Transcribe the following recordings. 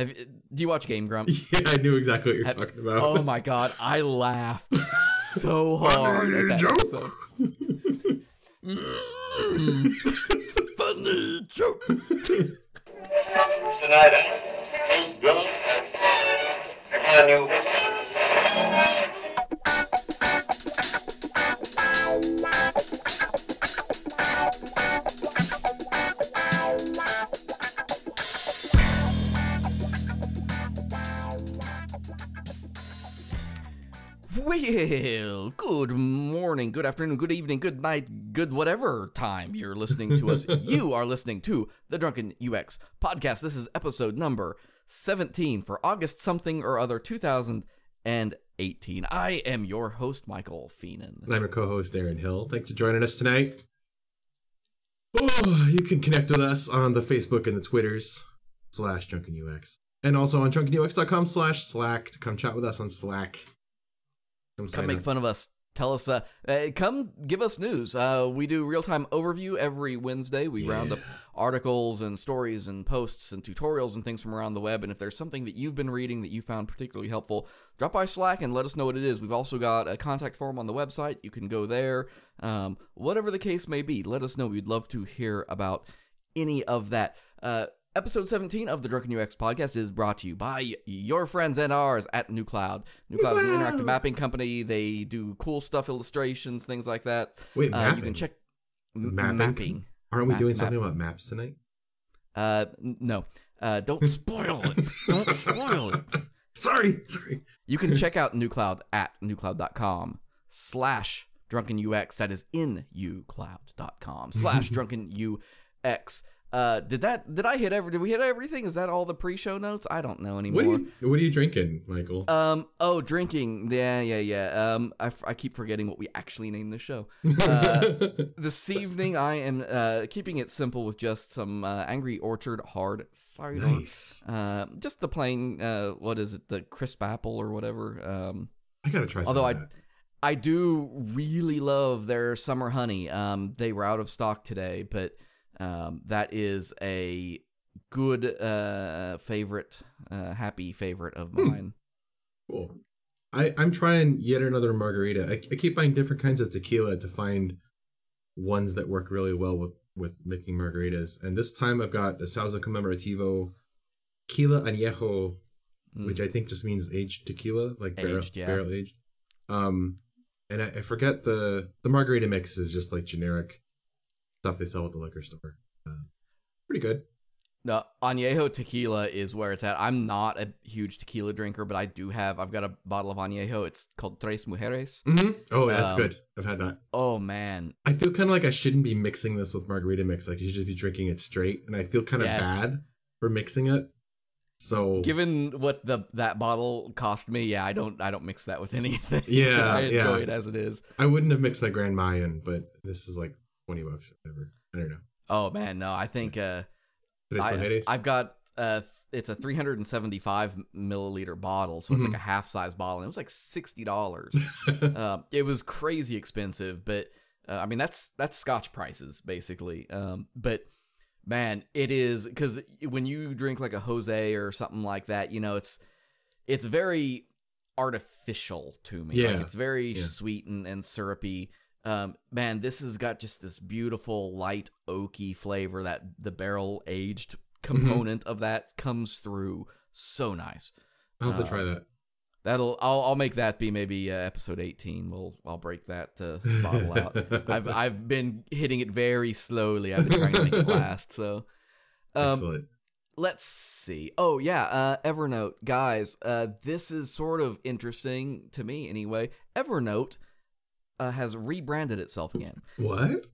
Have do you watch Game Grumps? Yeah, I knew exactly what you're Have- talking about. Oh my god, I laughed so hard at that Funny episode. Mm, funny joke. Tonight, Well, good morning, good afternoon, good evening, good night, good whatever time you're listening to us. you are listening to the Drunken UX podcast. This is episode number 17 for August something or other 2018. I am your host, Michael Fienen. And I'm your co-host Aaron Hill. Thanks for joining us tonight. Oh, you can connect with us on the Facebook and the Twitters slash Drunken UX, and also on drunkenux.com slash Slack to come chat with us on Slack. Come, Come make fun of us. Tell us, uh, uh, come give us news. Uh, we do real time overview every Wednesday. We round up articles and stories and posts and tutorials and things from around the web. And if there's something that you've been reading that you found particularly helpful, drop by Slack and let us know what it is. We've also got a contact form on the website. You can go there. Um, whatever the case may be, let us know. We'd love to hear about any of that. Uh, episode 17 of the Drunken UX podcast is brought to you by your friends and ours at NuCloud. New Cloud is an interactive mapping company. They do cool stuff, illustrations, things like that. Wait, Uh, you can check m- Mapping? mapping. Aren't we map- doing something about maps tonight? Uh, n- no. Uh, don't spoil it. Don't spoil it. Sorry, sorry. You can check out New NuCloud at nucloud.com slash drunken UX. That is in ucloud.com slash drunken UX. Uh, did that, did I hit every, did we hit everything? Is that all the pre-show notes? I don't know anymore. What are you What are you drinking, Michael? Um. Oh, drinking. Yeah, yeah, yeah. Um. I, f- I keep forgetting what we actually named the show. Uh, this evening, I am uh keeping it simple with just some uh, Angry Orchard hard cider. nice. Uh, just the plain. Uh, what is it? The crisp apple or whatever. Um. I gotta try. Although I-. I do really love their summer honey. Um, they were out of stock today, but um, that is a good uh favorite, uh, happy favorite of Hmm. mine. Cool. I, I'm trying yet another margarita. I, I keep buying different kinds of tequila to find ones that work really well with, with making margaritas. And this time I've got a Sauza Commemorativo Tequila Añejo, Mm. which I think just means aged tequila, like barrel, Aged, yeah. barrel aged. Um, and I, I forget the the margarita mix is just like generic stuff they sell at the liquor store. Uh, pretty good. No, Añejo tequila is where it's at. I'm not a huge tequila drinker, but I do have. I've got a bottle of Añejo. It's called Tres Mujeres. Mm-hmm. Oh, that's Um, good. I've had that. Oh man, I feel kind of like I shouldn't be mixing this with margarita mix. Like you should just be drinking it straight, and I feel kind of Yeah. bad for mixing it. So given what the that bottle cost me, yeah, I don't I don't mix that with anything. Yeah, I enjoy yeah. it as it is. I wouldn't have mixed my Grand Mayan, but this is like twenty bucks or whatever. I don't know. Oh man, no, I think uh, I, I've got uh, it's a 375 milliliter bottle, so it's Mhm. like a half size bottle. And it was like sixty dollars. um, it was crazy expensive, but uh, I mean that's that's Scotch prices basically. Um, but man, it is because when you drink like a Jose or something like that, you know it's it's very artificial to me. like Yeah, it's very yeah. sweet and, and syrupy. Um, man, this has got just this beautiful light oaky flavor that the barrel aged Mm-hmm. component of that comes through so nice. I'll have to try that. That'll I'll I'll make that be maybe uh, episode 18. We'll I'll break that uh, bottle out. I've I've been hitting it very slowly. I've been trying to make it last. So, um, Excellent. let's see. Oh yeah, uh, Evernote guys. Uh, this is sort of interesting to me anyway. Evernote uh, has rebranded itself again. What?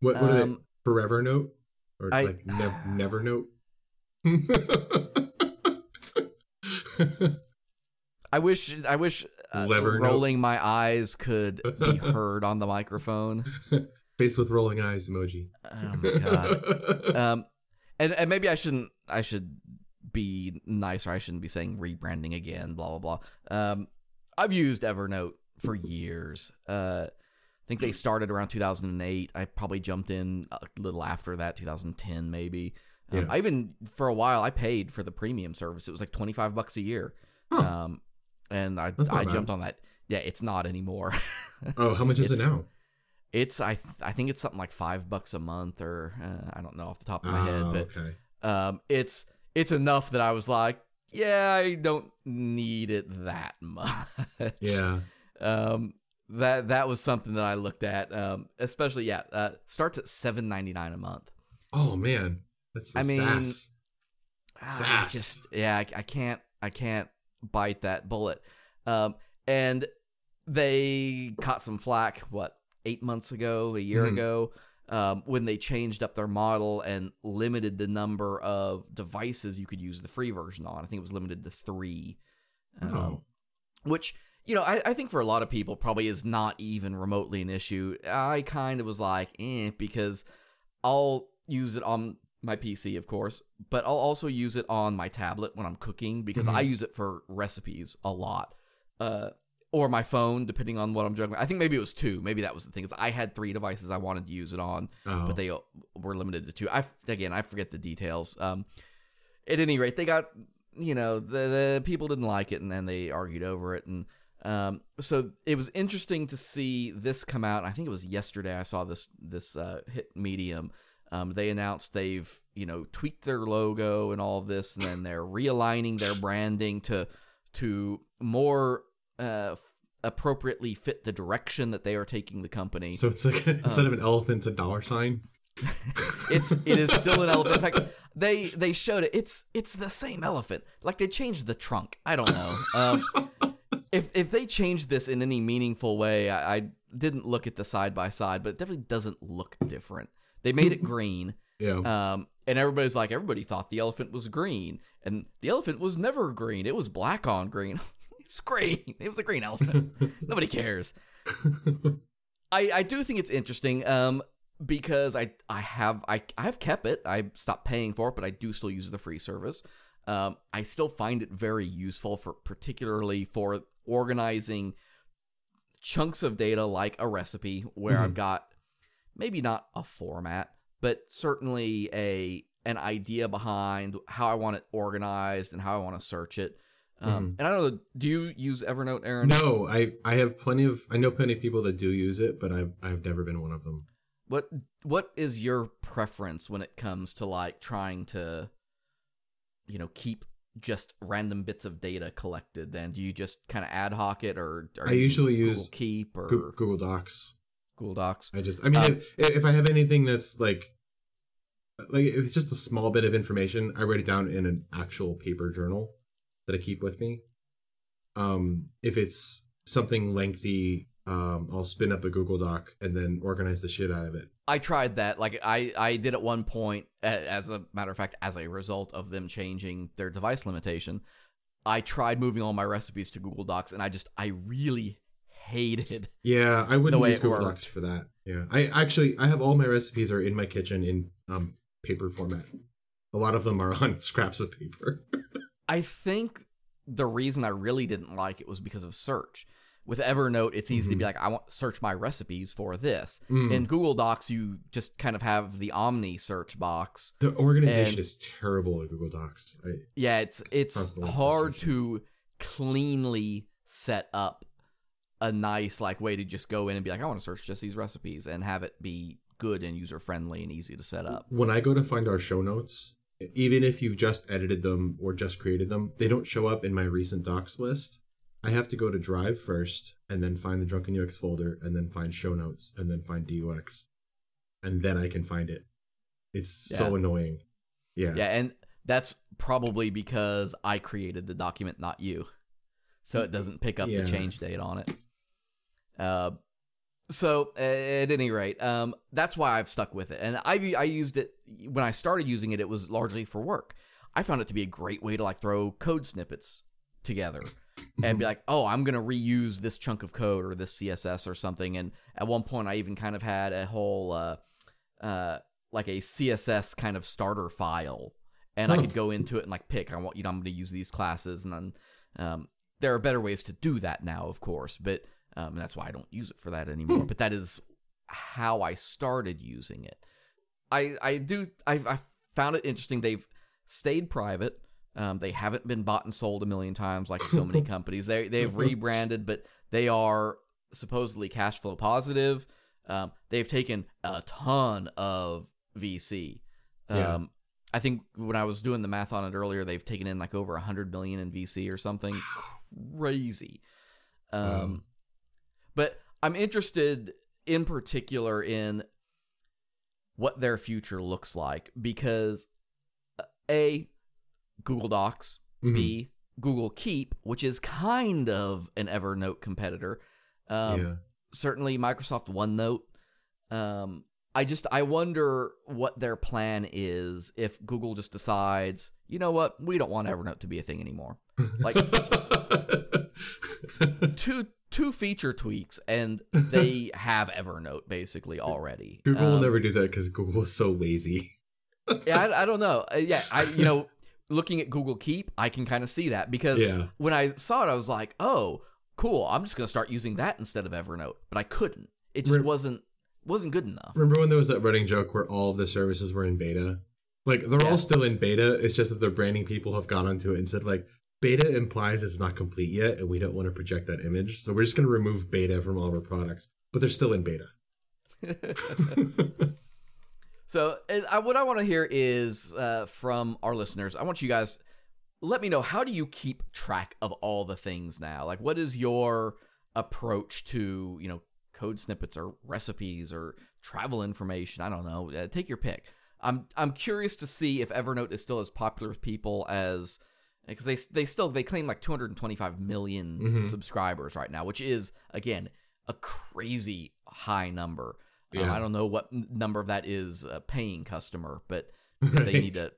What? What are they? Um, Forever Note or I- like nev- Never Note? I wish I wish uh, rolling my eyes could be heard on the microphone. Face with rolling eyes emoji. Oh my god. um and, and maybe I shouldn't I should be nicer. I shouldn't be saying rebranding again, blah blah blah. Um I've used Evernote for years. Uh I think they started around 2008. I probably jumped in a little after that, 2010 maybe. Um, Yeah. I even for a while I paid for the premium service. It was like twenty five bucks a year, Huh. um, and I I bad. jumped on that. Yeah, it's not anymore. Oh, how much is it now? it's I I think it's something like five bucks a month, or uh, I don't know off the top of my Ah, head, but okay. um, it's it's enough that I was like, yeah, I don't need it that much. Yeah. Um, that that was something that I looked at. Um, especially yeah, uh, starts at seven ninety nine a month. Oh man, that's so I mean, SaaS. Ah, I SaaS. just yeah, I, I can't I can't bite that bullet. Um, and they caught some flack what eight months ago, a year Mhm. ago, um, when they changed up their model and limited the number of devices you could use the free version on. I think it was limited to three. Um, Oh. which you know I, I think for a lot of people probably is not even remotely an issue i kind of was like eh because i'll use it on my pc of course but i'll also use it on my tablet when i'm cooking because i Mhm. use it for recipes a lot uh, or my phone depending on what i'm juggling i think maybe it was two maybe that was the thing is i had three devices i wanted to use it on Oh. but they were limited to two. I again, I forget the details. Um, at any rate, they got you know the the people didn't like it, and then they argued over it, and um, so it was interesting to see this come out. I think it was yesterday. I saw this this uh, hit medium. Um, they announced they've you know tweaked their logo and all of this, and then they're realigning their branding to to more uh, appropriately fit the direction that they are taking the company. So it's like instead of an elephant, it's a dollar sign. it's it is still an elephant. In fact, they they showed it. It's it's the same elephant. Like they changed the trunk. I don't know. Um, if if they changed this in any meaningful way, I, I didn't look at the side by side, but it definitely doesn't look different. They made it green, Yeah. um, and everybody's like, everybody thought the elephant was green, and the elephant was never green. It was black on green. it's green. It was a green elephant. Nobody cares. I, I do think it's interesting um, because I I have I, I have kept it. I stopped paying for it, but I do still use the free service. Um, I still find it very useful for particularly for organizing chunks of data like a recipe where I've got maybe not a format, but certainly a an idea behind how I want it organized and how I want to search it. Um, And I don't know, do you use Evernote, Aaron? no, I I have plenty of I know plenty of people that do use it, but I've I've never been one of them. What what is your preference when it comes to like trying to you know keep just random bits of data collected then do you just kind of ad hoc it or are I usually use Google Keep or Google Docs. Google Docs I just I mean Um, if, if I have anything that's like like if it's just a small bit of information, I write it down in an actual paper journal that I keep with me. Um if it's something lengthy, um I'll spin up a Google Doc and then organize the shit out of it. I tried that like I I did at one point as a matter of fact as a result of them changing their device limitation I tried moving all my recipes to Google Docs and I just I really hated Yeah, I wouldn't way use Google. Docs for that. Yeah, I actually I have all my recipes are in my kitchen in um paper format. A lot of them are on scraps of paper. I think the reason I really didn't like it was because of search. With Evernote, it's easy to be like, I want search my recipes for this. Mm. In Google Docs, you just kind of have the Omni search box. the organization and- is terrible in Google Docs. I, Yeah, it's it's hard to cleanly set up a nice like way to just go in and be like, I want to search just these recipes and have it be good and user friendly and easy to set up. when I go to find our show notes, even if you've just edited them or just created them, they don't show up in my recent docs list. I have to go to Drive first, and then find the Drunken UX folder, and then find show notes, and then find DUX, and then I can find it. It's so annoying. Yeah. Yeah, and that's probably because I created the document, not you. So it doesn't pick up Yeah. the change date on it. Uh, so at any rate, um, that's why I've stuck with it. And I I used it when I started using it. It was largely for work. I found it to be a great way to like throw code snippets together and be like, oh, I'm gonna reuse this chunk of code or this CSS or something. And at one point, I even kind of had a whole uh, uh, like a CSS kind of starter file, and I could go into it and like pick. I want you know I'm gonna use these classes, and then um, there are better ways to do that now, of course, but um, that's why I don't use it for that anymore. Hmm. But that is how I started using it. I I do I, I found it interesting. They've stayed private. Um, they haven't been bought and sold a million times like so many companies. They they've rebranded, but they are supposedly cash flow positive. Um, they've taken a ton of VC. Um, Yeah. I think when I was doing the math on it earlier, they've taken in like over a hundred million in VC or something crazy. Um, but I'm interested in particular in what their future looks like because uh, a Google Docs, Mhm. B Google Keep, which is kind of an Evernote competitor. Um, yeah. certainly Microsoft OneNote. Um, I just I wonder what their plan is if Google just decides, you know what, we don't want Evernote to be a thing anymore. like- Two two feature tweaks and they have Evernote basically already. Google will Um, never do that because Google is so lazy. yeah, I, I don't know. Uh, yeah, I you know, looking at Google Keep, I can kind of see that because Yeah. when I saw it, I was like, oh, cool. I'm just gonna start using that instead of Evernote, but I couldn't. It just wasn't wasn't good enough. Remember when there was that running joke where all of the services were in beta? Like they're Yeah. all still in beta. It's just that their branding people have gone onto it and said like beta implies it's not complete yet, and we don't want to project that image. So we're just going to remove beta from all of our products, but they're still in beta. So, I, what I want to hear is uh, from our listeners. I want you guys let me know how do you keep track of all the things now? Like, what is your approach to you know code snippets or recipes or travel information? I don't know. Uh, take your pick. I'm I'm curious to see if Evernote is still as popular with people as because they they still they claim like 225 million Mhm. subscribers right now, which is again a crazy high number. Um, I don't know what number of that is a paying customer, but if they need to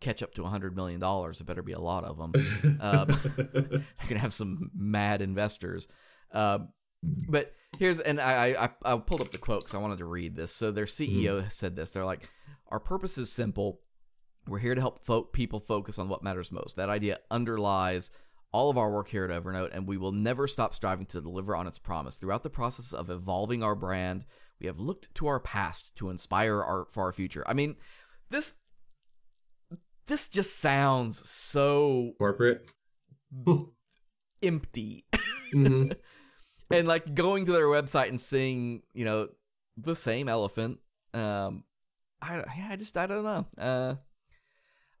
catch up to $100 million, it better be a lot of them. Um, They're going to have some mad investors. Um, but here's, and I, I, I pulled up the quote because I wanted to read this. So their CEO said this. They're like, Our purpose is simple. We're here to help fo- people focus on what matters most. That idea underlies all of our work here at Evernote, and we will never stop striving to deliver on its promise. Throughout the process of evolving our brand, we have looked to our past to inspire our for our future. I mean, this this just sounds so Corporate. empty. Mhm. and like going to their website and seeing, you know, the same elephant. Um, I I just I don't know. Uh,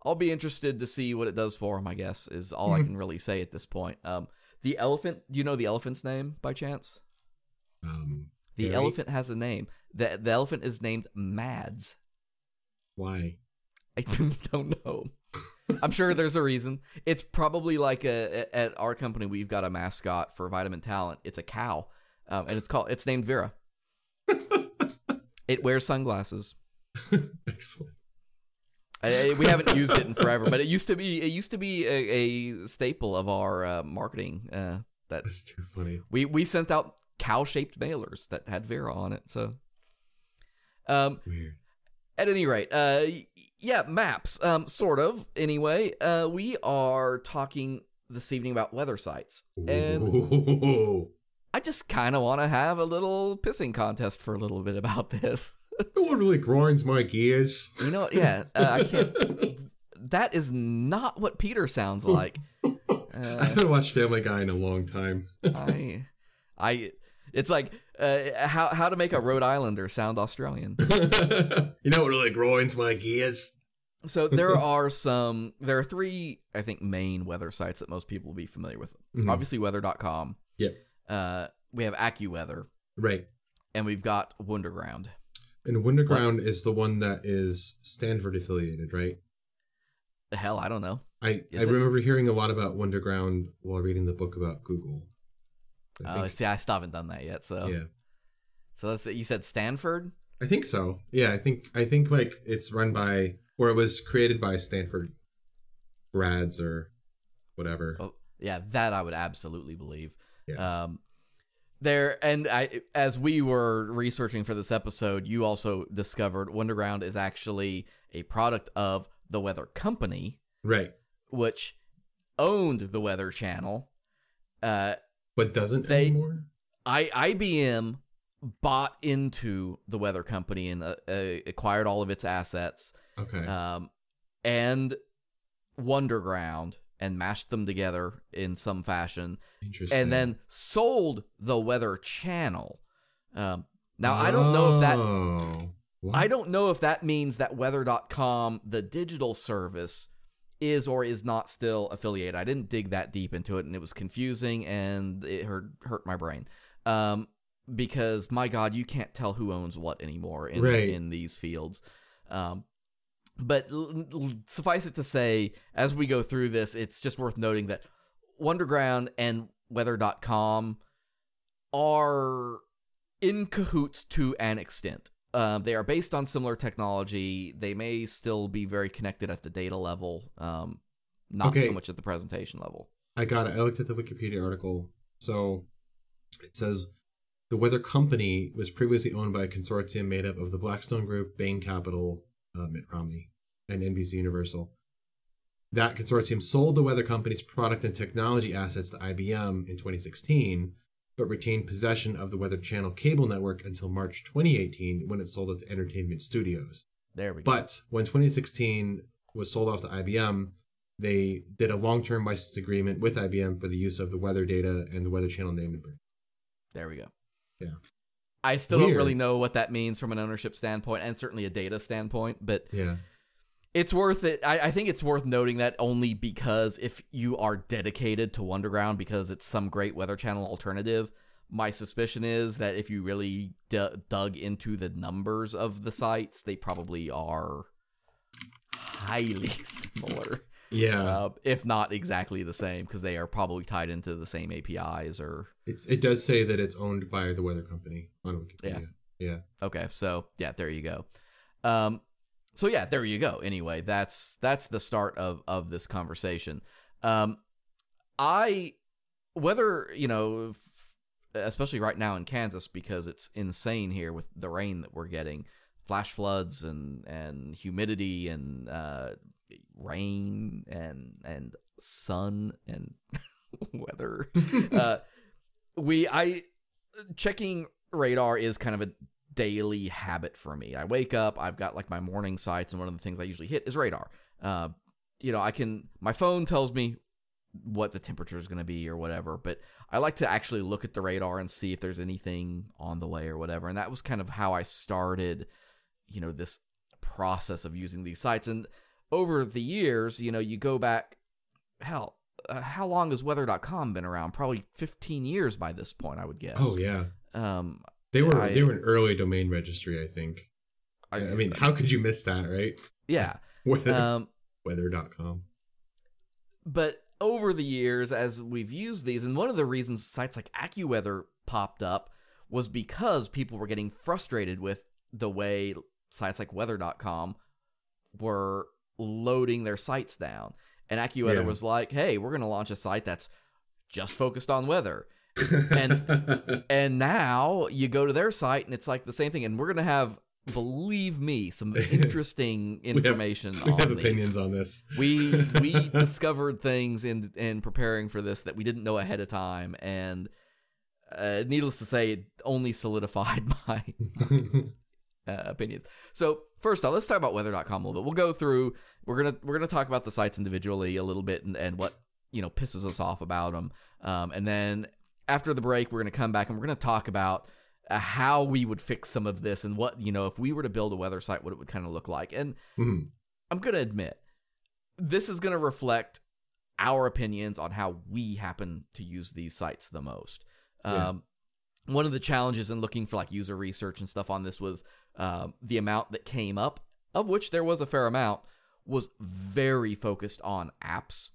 I'll be interested to see what it does for him. I guess is all I Mhm. can really say at this point. Um, the elephant. Do you know the elephant's name by chance? Um, The Harry? elephant has a name. the The elephant is named Mads. why? I don't know. I'm sure there's a reason. It's probably like a at our company we've got a mascot for Vitamin Talent. It's a cow, um, and it's called it's named Vera. It wears sunglasses. Excellent. I, I- we haven't used it in forever, but it used to be it used to be a, a staple of our uh, marketing. Uh, that That's too funny. we we sent out cow shaped mailers that had Vera on it. So, um, Weird. At any rate, uh, yeah, maps. Um, sort of. Anyway, uh, we are talking this evening about weather sites, and Ooh. I just kind of want to have a little pissing contest for a little bit about this. No one really grinds my gears. You know, yeah, uh, I can't. That is not what Peter sounds like. I Uh, haven't watched Family Guy in a long time. I, I, it's like uh, how how to make a Rhode Islander sound Australian. you know what really grinds my gears? So there are some. There are three, I think, main weather sites that most people will be familiar with. Mhm. Obviously, weather.com. Yep. Uh, we have AccuWeather, Right. and we've got Wunderground. And Wunderground is the one that is Stanford affiliated, right? The hell, I don't know. I, Is I it? remember hearing a lot about Wunderground while reading the book about Google. I Oh, think, see, I still haven't done that yet. So, yeah, so let's. You said Stanford. I think so. Yeah, I think I think like it's run by or it was created by Stanford grads or whatever. Oh, yeah, that I would absolutely believe. Yeah. Um, there and I, as we were researching for this episode, you also discovered Wunderground is actually a product of the Weather Company, Right, which owned the Weather Channel. Uh, but doesn't They- anymore. I IBM bought into the Weather Company and uh, uh, acquired all of its assets. Okay. Um, and Wunderground and mashed them together in some fashion, Interesting. and then sold the Weather Channel. Um, now I don't know if that Oh. What? I don't know if that means that weather.com, the digital service, is or is not still affiliated. I didn't dig that deep into it and it was confusing and it hurt hurt my brain. Um because my god, you can't tell who owns what anymore in Right. in these fields. Um but l- l- suffice it to say as we go through this, it's just worth noting that Wunderground and weather.com are in cahoots to an extent. Um, they are based on similar technology. They may still be very connected at the data level, um, not Okay. so much at the presentation level. I got it. I looked at the Wikipedia article. So it says the Weather Company was previously owned by a consortium made up of the Blackstone Group, Bain Capital, uh, Mitt Romney, and NBC Universal. That consortium sold the Weather Company's product and technology assets to IBM in 2016, but retained possession of the Weather Channel cable network until March 2018 when it sold it to Entertainment Studios. There we go. But when 2016 was sold off to IBM, they did a long-term license agreement with IBM for the use of the weather data and the Weather Channel name and brand. There we go. Yeah. I still don't really know what that means from an ownership standpoint and certainly a data standpoint, but Yeah. It's worth it. I, I think it's worth noting that only because if you are dedicated to Wunderground because it's some great Weather Channel alternative, my suspicion is that if you really d- dug into the numbers of the sites, they probably are highly similar, Yeah. uh, if not exactly the same, because they are probably tied into the same APIs or It's, it does say that it's owned by the Weather Company on Wikipedia. Yeah. Okay, so yeah, there you go. Um, so yeah, there you go. Anyway, that's that's the start of of this conversation. Um, I whether you know, f- especially right now in Kansas because it's insane here with the rain that we're getting, flash floods and and humidity and uh, rain and and sun and weather uh, we I checking radar is kind of a daily habit for me. I wake up, I've got like my morning sites, and one of the things I usually hit is radar. Uh, you know, I can my phone tells me what the temperature is going to be or whatever, but I like to actually look at the radar and see if there's anything on the way or whatever. And that was kind of how I started, you know, this process of using these sites. And over the years, you know, you go back, hell, uh, how long has weather.com been around? Probably 15 years by this point, I would guess. Oh yeah. Um, They were I- they were an early domain registry, I think. I, I mean, how could you miss that, right? yeah. Weather, Um, weather.com. but over the years, as we've used these, and one of the reasons sites like AccuWeather popped up was because people were getting frustrated with the way sites like weather.com were loading their sites down. And AccuWeather Yeah. was like, hey, we're going to launch a site that's just focused on weather. And- And now you go to their site and it's like the same thing. And we're going to have, believe me, some interesting information we on have opinions on this. we we discovered things in in preparing for this that we didn't know ahead of time. And uh, needless to say it only solidified my uh, opinions. So first off let's talk about weather.com a little bit. We'll go through we're gonna we're gonna talk about the sites individually a little bit and, and what you know pisses us off about them um, and then after the break we're gonna come back and we're gonna talk about uh, how we would fix some of this and what you know if we were to build a weather site what it would kind of look like and Mhm. I'm going to admit this is going to reflect our opinions on how we happen to use these sites the most. Yeah. Um, one of the challenges in looking for like user research and stuff on this was um, the amount that came up, of which there was a fair amount, was very focused on apps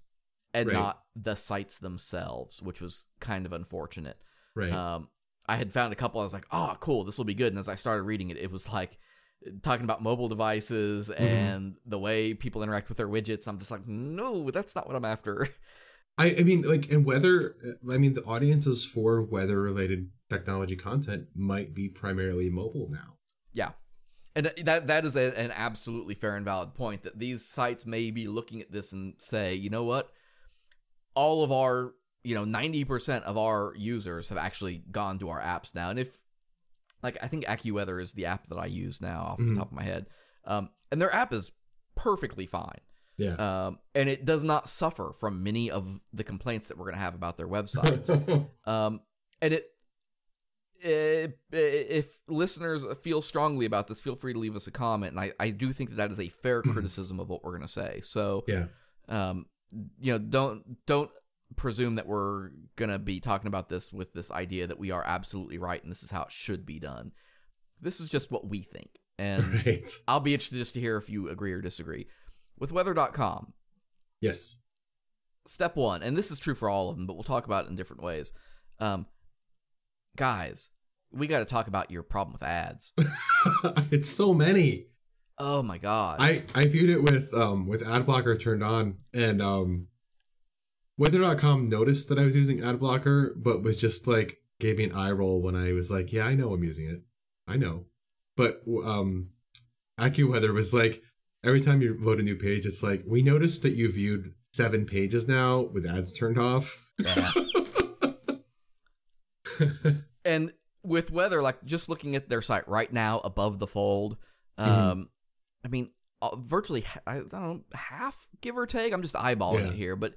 and Right. not the sites themselves, which was kind of unfortunate. Right. Um, I had found a couple. I was like, "Oh, cool, this will be good." And as I started reading it, it was like talking about mobile devices Mm-hmm. and the way people interact with their widgets. I'm just like, "No, that's not what I'm after." I, I mean, like, and weather, I mean, the audiences for weather related technology content might be primarily mobile now. Yeah, and that that is a, an absolutely fair and valid point. That these sites may be looking at this and say, "You know what? All of our, you know, ninety percent of our users have actually gone to our apps now." And if, like, I think AccuWeather is the app that I use now off Mhm. the top of my head, um, and their app is perfectly fine. Yeah. Um, and it does not suffer from many of the complaints that we're going to have about their websites. um, and it, i- if listeners feel strongly about this, feel free to leave us a comment. And I, I do think that that is a fair criticism of what we're going to say. So, yeah. um, you know, don't don't presume that we're going to be talking about this with this idea that we are absolutely right and this is how it should be done. This is just what we think. And Right. I'll be interested just to hear if you agree or disagree. With weather.com, Yes. step one, and this is true for all of them, but we'll talk about it in different ways. Um, guys, we got to talk about your problem with ads. it's so many. Oh my god! I I viewed it with um with ad blocker turned on and um weather.com noticed that I was using ad blocker but was just like gave me an eye roll when I was like, yeah, I know I'm using it. I know. But um AccuWeather was like every time you load a new page it's like, we noticed that you viewed 7 pages now with ads turned off. Yeah. and with weather, like just looking at their site right now, above the fold, um, Mm-hmm. I mean, uh, virtually, I don't know, half give or take. I'm just eyeballing Yeah. it here, but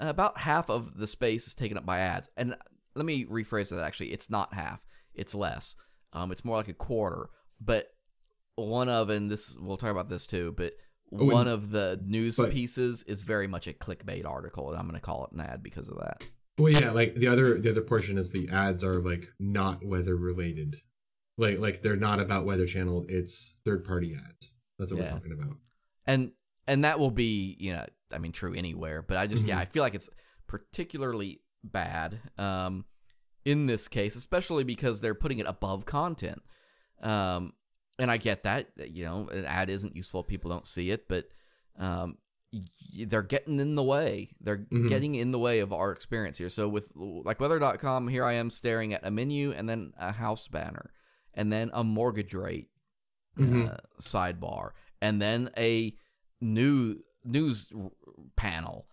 uh, about half of the space is taken up by ads. And let me rephrase that. Actually, it's not half; it's less. Um, it's more like a quarter. But one of, and this we'll talk about this too, but. Oh, one and- of the news but- pieces is very much a clickbait article, and I'm going to call it an ad because of that. Well, yeah, like the other the other portion is the ads are like not weather related, like like they're not about Weather Channel. It's third party ads. That's what Yeah. we're talking about. and and that will be you know i mean true anywhere but i just yeah Mhm. i feel like it's particularly bad um in this case especially because they're putting it above content um and i get that you know an ad isn't useful people don't see it but um they're getting in the way they're Mhm. getting in the way of our experience here so with like weather.com here i am staring at a menu and then a house banner and then a mortgage rate Mhm. uh, sidebar and then a new news panel.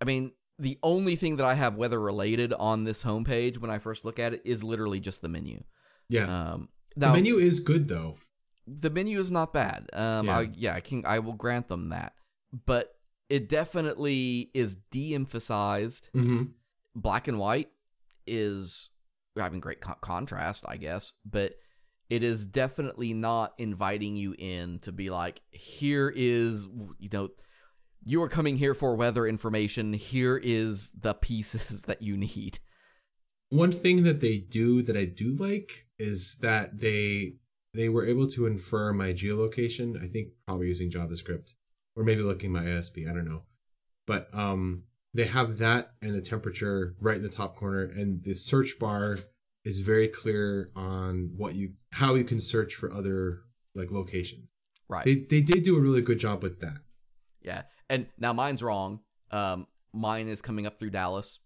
I mean, the only thing that I have weather related on this homepage when I first look at it is literally just the menu. Yeah, Um, the menu is good though. the menu is not bad. Um, Yeah. I, yeah, I can I will grant them that, but it definitely is de-emphasized. hmm Black and white is having great co- contrast, I guess, but it is definitely not inviting you in to be like, here is, you know, you are coming here for weather information. Here is the pieces that you need. One thing that they do that I do like is that they they were able to infer my geolocation. I think probably using JavaScript or maybe looking my ISP. I don't know, but um, they have that and the temperature right in the top corner, and the search bar is very clear on what you how you can search for other like locations. Right. They they did do a really good job with that. Yeah. And now mine's wrong. Um, mine is coming up through Dallas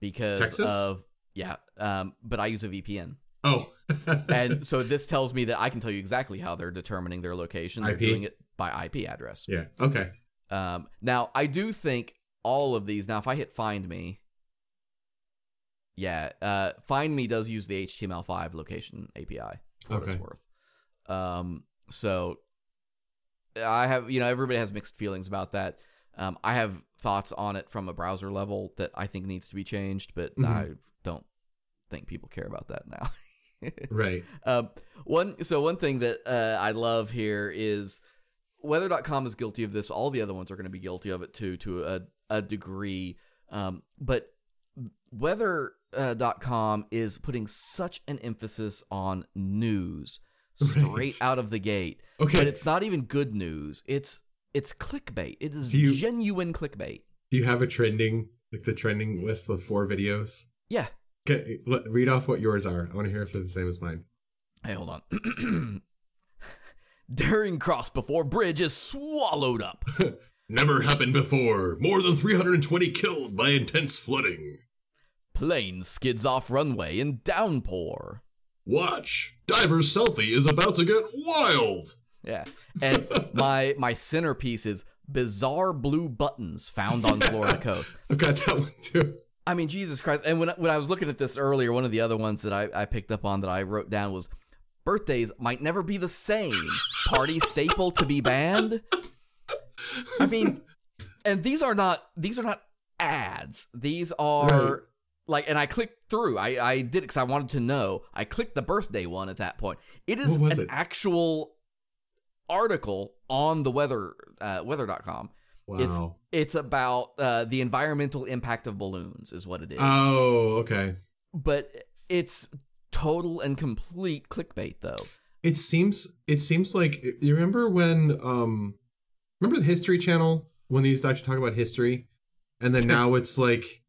because Texas? of, yeah. Um, but I use a VPN. Oh, and so this tells me that I can tell you exactly how they're determining their location. They're IP? doing it by IP address. yeah, okay, Um, now I do think all of these. Now, if I hit Find Me, yeah, uh, Find Me does use the HTML5 location API for what it's worth. Um, so I have, you know, everybody has mixed feelings about that. Um, I have thoughts on it from a browser level that I think needs to be changed, but Mhm. I don't think people care about that now. right. Um, one so one thing that uh, I love here is weather.com is guilty of this. All the other ones are going to be guilty of it too, to a, a degree. Um, but Uh, weather.com is putting such an emphasis on news straight Right. out of the gate. Okay. But it's not even good news. It's it's clickbait. It is you- genuine clickbait. Do you have a trending, like the trending list of four videos? Yeah. Okay, let, read off what yours are. I want to hear if they're the same as mine. Hey, hold on. Daring cross before bridge is swallowed up. Never happened before. More than 320 killed by intense flooding. Plane skids off runway in downpour. Watch. Diver's selfie is about to get wild. Yeah. And my my centerpiece is bizarre blue buttons found on Florida coast. I've got that one too. I mean, Jesus Christ. And when, when I was looking at this earlier, one of the other ones that I, I picked up on that I wrote down was birthdays might never be the same. Party staple to be banned. I mean, and these are not these are not ads. These are Right. Like, and I clicked through. I I did it because I wanted to know. I clicked the birthday one at that point. It is an it? actual article on the weather uh, weather.com. wow. It's about uh, the environmental impact of balloons, is what it is. oh, okay. but it's total and complete clickbait, though. It seems it seems like you remember when um remember the History Channel when they used to actually talk about history, and then now it's like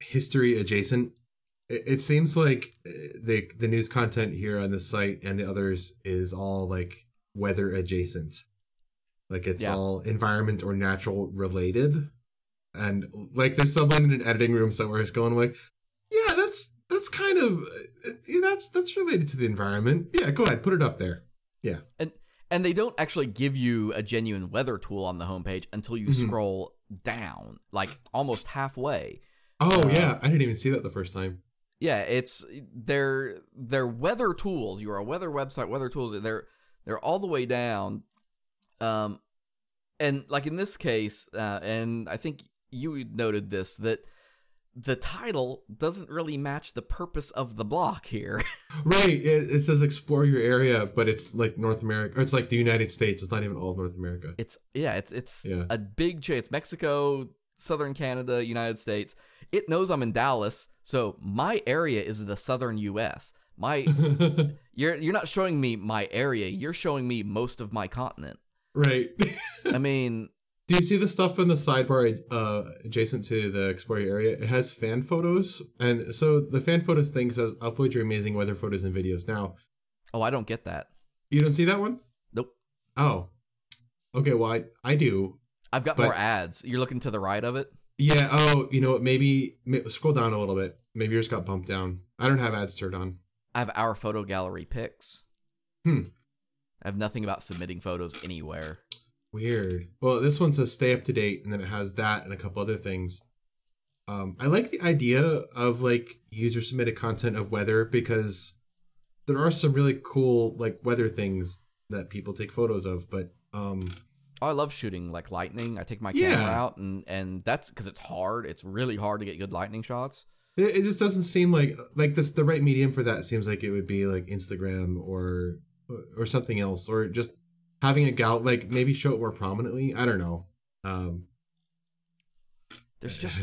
history adjacent. It, it seems like uh, the the news content here on this site and the others is all like weather adjacent, like it's Yeah. all environment or natural related, and like there's someone in an editing room somewhere who's going like, yeah, that's that's kind of uh, yeah, that's that's related to the environment. Yeah, go ahead, put it up there. Yeah." And and they don't actually give you a genuine weather tool on the homepage until you Mhm. scroll down, like almost halfway. Oh Uh, yeah, I didn't even see that the first time. Yeah, it's they're they're weather tools. You're a weather website, weather tools. They're they're all the way down. Um, and like in this case, uh, and I think you noted this that the title doesn't really match the purpose of the block here. Right, it, it says explore your area, but it's like North America, or it's like the United States. It's not even all of North America. It's yeah, it's it's Yeah. a big change. It's Mexico, southern Canada, United States. It knows I'm in Dallas, so my area is the southern U.S. My you're you're not showing me my area. You're showing me most of my continent. right. I mean, Do you see the stuff in the sidebar uh, adjacent to the explore area? It has fan photos, and so the fan photos thing says upload your amazing weather photos and videos. Now, oh, I don't get that. you don't see that one? Nope. Oh, okay. Well, I, I do. I've got But- more ads. You're looking to the right of it. Yeah. Oh, you know what? Maybe ma- scroll down a little bit. Maybe yours got bumped down. I don't have ads turned on. I have our photo gallery pics. Hmm. I have nothing about submitting photos anywhere. Weird. Well, this one says stay up to date, and then it has that and a couple other things. Um, I like the idea of like user submitted content of weather because there are some really cool like weather things that people take photos of, but um, I love shooting like lightning. I take my Yeah. camera out and and that's because it's hard. It's really hard to get good lightning shots. it, it just doesn't seem like like this the right medium for that seems like it would be like Instagram or or something else or just having a gal like maybe show it more prominently. I don't know. Um, There's just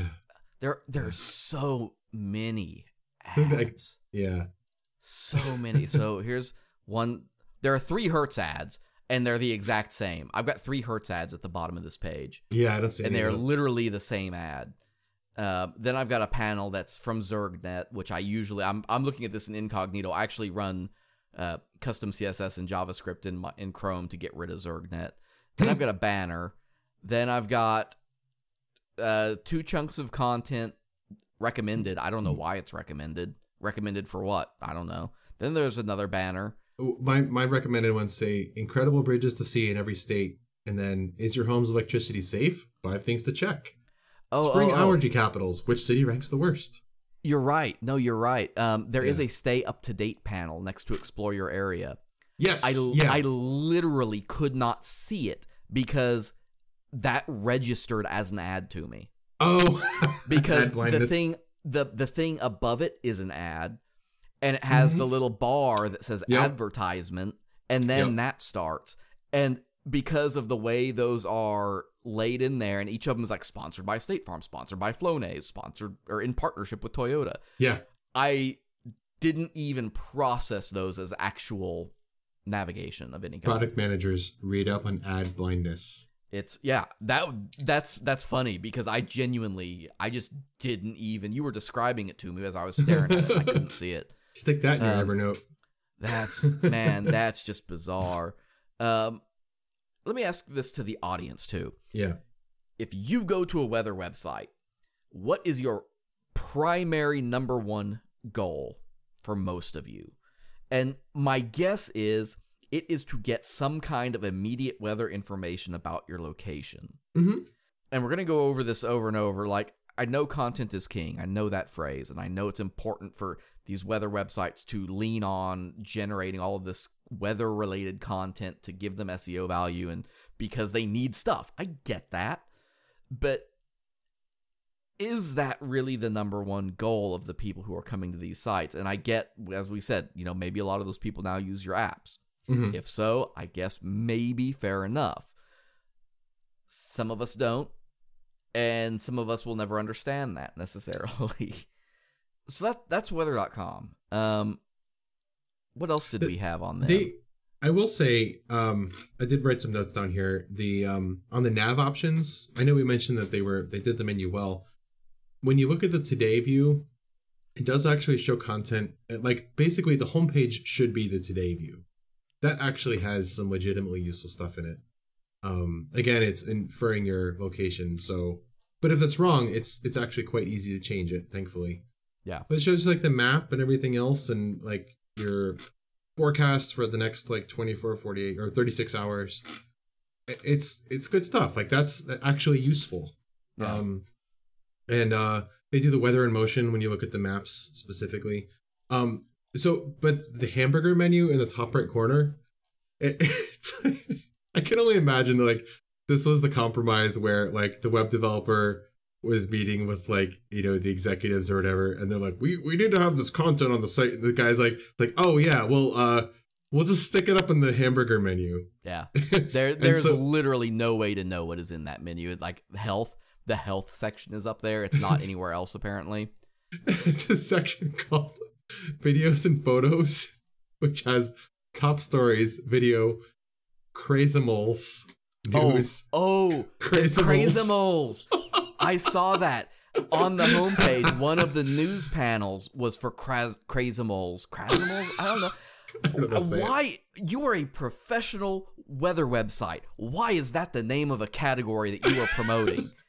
there there's so many ads. yeah. So many. so here's one. There are three Hertz ads, and they're the exact same. I've got three Hertz ads at the bottom of this page, Yeah, I don't see and they're literally the same ad. Uh, then I've got a panel that's from ZergNet, which I usually I'm I'm looking at this in incognito. I actually run uh, custom CSS and JavaScript in my, in Chrome to get rid of ZergNet. Then I've got a banner. Then I've got uh, two chunks of content recommended. I don't know why it's recommended. Recommended for what? I don't know. Then there's another banner. Oh, My my recommended ones say incredible bridges to see in every state, and then is your home's electricity safe? Five things to check. Oh, Spring oh, oh. allergy capitals. Which city ranks the worst? You're right. No, you're right. Um, there is Yeah. a stay up to date panel next to explore your area. Yes. I, yeah. I literally could not see it because that registered as an ad to me. oh, Because the thing the the thing above it is an ad and it has Mhm. the little bar that says Yep. advertisement and then Yep. that starts. And because of the way those are laid in there and each of them is like sponsored by State Farm, sponsored by Flonase, sponsored or in partnership with Toyota. Yeah. I didn't even process those as actual navigation of any kind. Product managers read up on ad blindness. It's yeah, that that's that's funny because I genuinely I just didn't even you were describing it to me as I was staring at it. I couldn't see it. Stick that in your Um, Evernote. That's man, that's just bizarre. Um let me ask this to the audience too. Yeah. If you go to a weather website, what is your primary number one goal for most of you? And my guess is it is to get some kind of immediate weather information about your location. Mm-hmm. and we're going to go over this over and over like i know content is king i know that phrase and i know it's important for these weather websites to lean on generating all of this weather related content to give them SEO value and because they need stuff. I get that. But is that really the number one goal of the people who are coming to these sites? And I get, as we said, you know, maybe a lot of those people now use your apps. Mhm. If so, I guess maybe fair enough. Some of us don't, and some of us will never understand that necessarily. so that that's weather.com. Um what else did we have on there? They, I will say, um, I did write some notes down here. The um, on the nav options, I know we mentioned that they were they did the menu well. When you look at the today view, it does actually show content. uh, Like basically, the homepage should be the today view. That actually has some legitimately useful stuff in it. Um, again, it's inferring your location. So, but if it's wrong, it's it's actually quite easy to change it. Thankfully. Yeah. But it shows like the map and everything else, and like your forecast for the next like 24 48 or 36 hours it's it's good stuff like that's actually useful Yeah. um and uh they do the weather in motion when you look at the maps specifically um so but the hamburger menu in the top right corner it, it's i can only imagine like this was the compromise where like the web developer was meeting with like you know the executives or whatever and they're like we we need to have this content on the site and the guy's like like oh yeah well uh we'll just stick it up in the hamburger menu yeah. There there's so- literally no way to know what is in that menu. Like health, the health section is up there. It's not anywhere else apparently. it's a section called videos and photos which has top stories video crazimals news Oh, oh, Crazimals. Crazimals. I saw that on the homepage. One of the news panels was for Craz- Crazimals. Crazimals? I don't know. I don't know. Why? You are a professional weather website. Why is that the name of a category that you are promoting?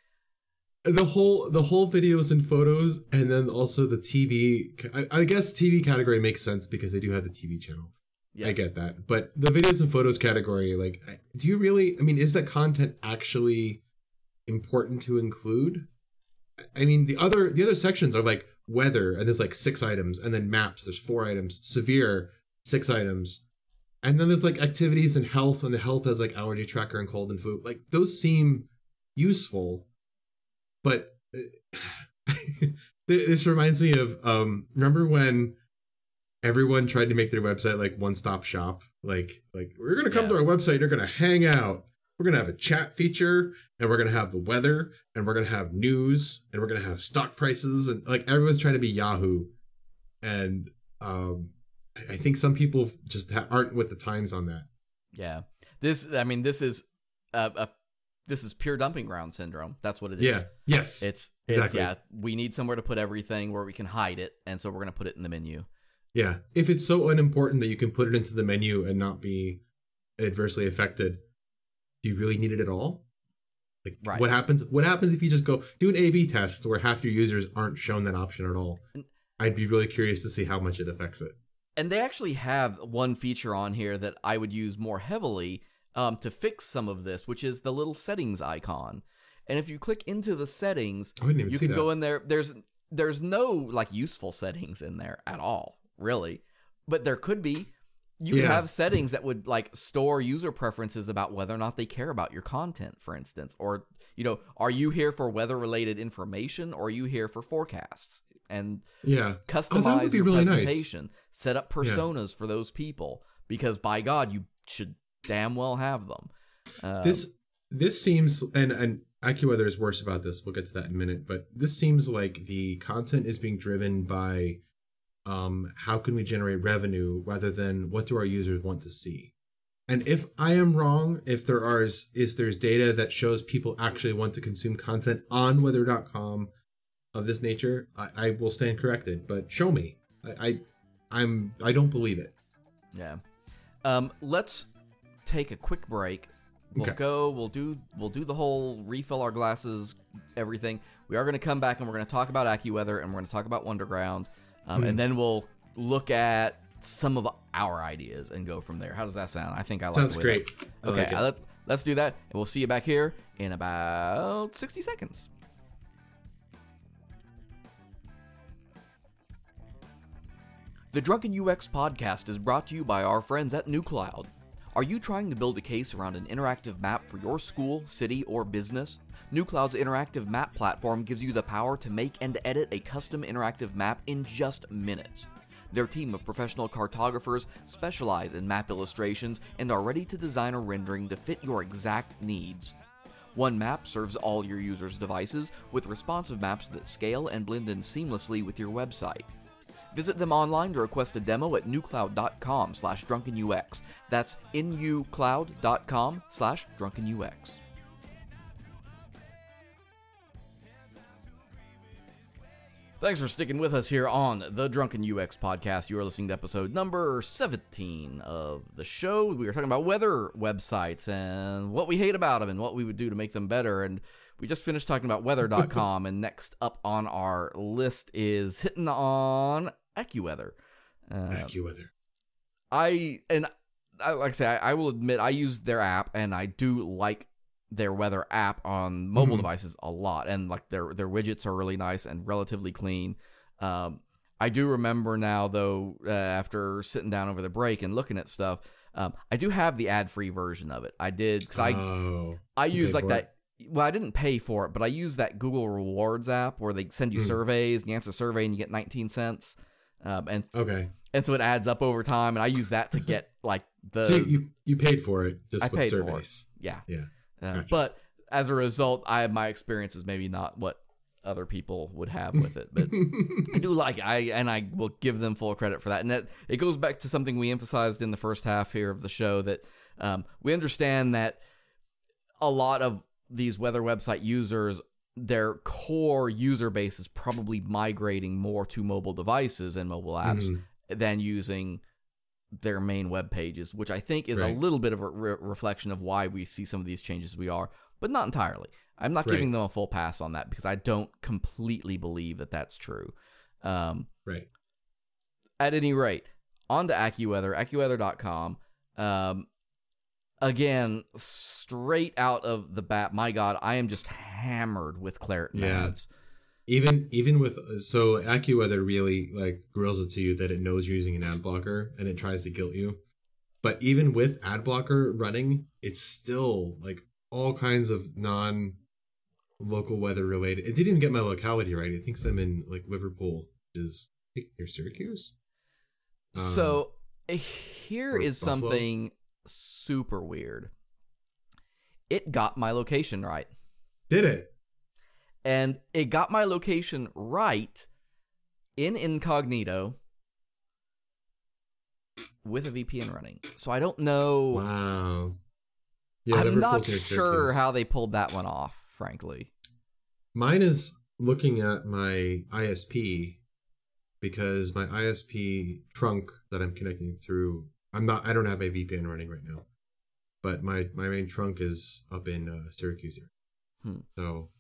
the whole the whole videos and photos and then also the tv I, I guess tv category makes sense because they do have the tv channel I get that. But the videos and photos category, like, do you really? I mean, is that content actually important to include? I mean, the other the other sections are like weather, and there's like six items, and then maps, there's four items, severe, six items, and then there's like activities and health, and the health has like allergy tracker and cold and flu. Like those seem useful, but uh, this reminds me of um, remember when everyone tried to make their website like one stop shop. Like like we're gonna come Yeah. to our website, you're gonna hang out. We're gonna have a chat feature, and we're gonna have the weather, and we're gonna have news, and we're gonna have stock prices, and like everyone's trying to be Yahoo, and um, I think some people just ha- aren't with the times on that. Yeah. This. I mean, this is a, a this is pure dumping ground syndrome. That's what it is. Yeah. Yes. It's it's Exactly. yeah. We need somewhere to put everything where we can hide it, and so we're gonna put it in the menu. Yeah. If it's so unimportant that you can put it into the menu and not be adversely affected, do you really need it at all? Like Right. what happens what happens if you just go do an A B test where half your users aren't shown that option at all? I'd be really curious to see how much it affects it. And they actually have one feature on here that I would use more heavily um, to fix some of this, which is the little settings icon. And if you click into the settings, I didn't even you can that. go in there. There's there's no like useful settings in there at all, really. But there could be. You Yeah. have settings that would like store user preferences about whether or not they care about your content, for instance, or you know, are you here for weather related information or are you here for forecasts? And yeah. customize would be your really nice. presentation, set up Yeah. personas for those people because by God, you should damn well have them. Um, this this seems and and AccuWeather is worse about this. We'll get to that in a minute, but this seems like the content is being driven by um how can we generate revenue rather than what do our users want to see. And if I am wrong, if there are is, is there's data that shows people actually want to consume content on weather.com of this nature, I, I will stand corrected. But show me. I, I I'm I don't believe it. yeah. Um, let's take a quick break. We'll Okay. go. We'll do. We'll do the whole refill our glasses, everything. We are going to come back and we're going to talk about AccuWeather and we're going to talk about Wunderground, um, Mhm. and then we'll look at some of our ideas and go from there. How does that sound? I think I like. Sounds the way that- great. I Okay, like uh, let, let's do that, and we'll see you back here in about 60 seconds. The Drunken UX podcast is brought to you by our friends at NuCloud. Are you trying to build a case around an interactive map for your school, city, or business? NuCloud's interactive map platform gives you the power to make and edit a custom interactive map in just minutes. Their team of professional cartographers specialize in map illustrations and are ready to design a rendering to fit your exact needs. One map serves all your users' devices with responsive maps that scale and blend in seamlessly with your website. Visit them online to request a demo at nucloud.com slash drunkenux. That's nucloud.com slash drunkenux. Thanks for sticking with us here on the Drunken UX podcast. You are listening to episode number 17 of the show. We are talking about weather websites and what we hate about them and what we would do to make them better. And we just finished talking about weather.com. and next up on our list is hitting on AccuWeather. Uh, AccuWeather. I, and I, like I say, I, I will admit I use their app and I do like their weather app on mobile Mhm. devices a lot, and like their their widgets are really nice and relatively clean. Um, I do remember now though, uh, after sitting down over the break and looking at stuff, um, I do have the ad free version of it. I did because I oh, I use like that. Well, I didn't pay for it, but I use that Google Rewards app where they send you Mm. surveys, and you answer a survey, and you get 19 cents. Um, and okay. and so it adds up over time, and I use that to get like the so you you paid for it just I paid for it. yeah. Yeah. Uh, Gotcha. But as a result, I my experience is maybe not what other people would have with it. But I do like it. I and I will give them full credit for that. And that it goes back to something we emphasized in the first half here of the show that um, we understand that a lot of these weather website users their core user base is probably migrating more to mobile devices and mobile apps Mhm. than using their main web pages, which I think is a little bit of a re- reflection of why we see some of these changes we are, but not entirely. I'm not giving them a full pass on that because I don't completely believe that that's true. Um, Right. at any rate, on to AccuWeather, AccuWeather.com. Um, again, straight out of the bat, my God, I am just hammered with Claret Yeah. ads. Even even with so AccuWeather really like grills it to you that it knows you're using an ad blocker and it tries to guilt you. But even with ad blocker running, it's still like all kinds of non local weather related. It didn't even get my locality right. It thinks I'm in like Liverpool, which is near Syracuse. Um, So here or Buffalo? something super weird. It got my location right. did it? And it got my location right in incognito with a VPN running. So I don't know. Wow. Yeah, I'm not sure how they pulled that one off, frankly. Mine is looking at my ISP because my ISP trunk that I'm connecting through. I'm not. I don't have a VPN running right now, but my my main trunk is up in uh, Syracuse here. Hmm. So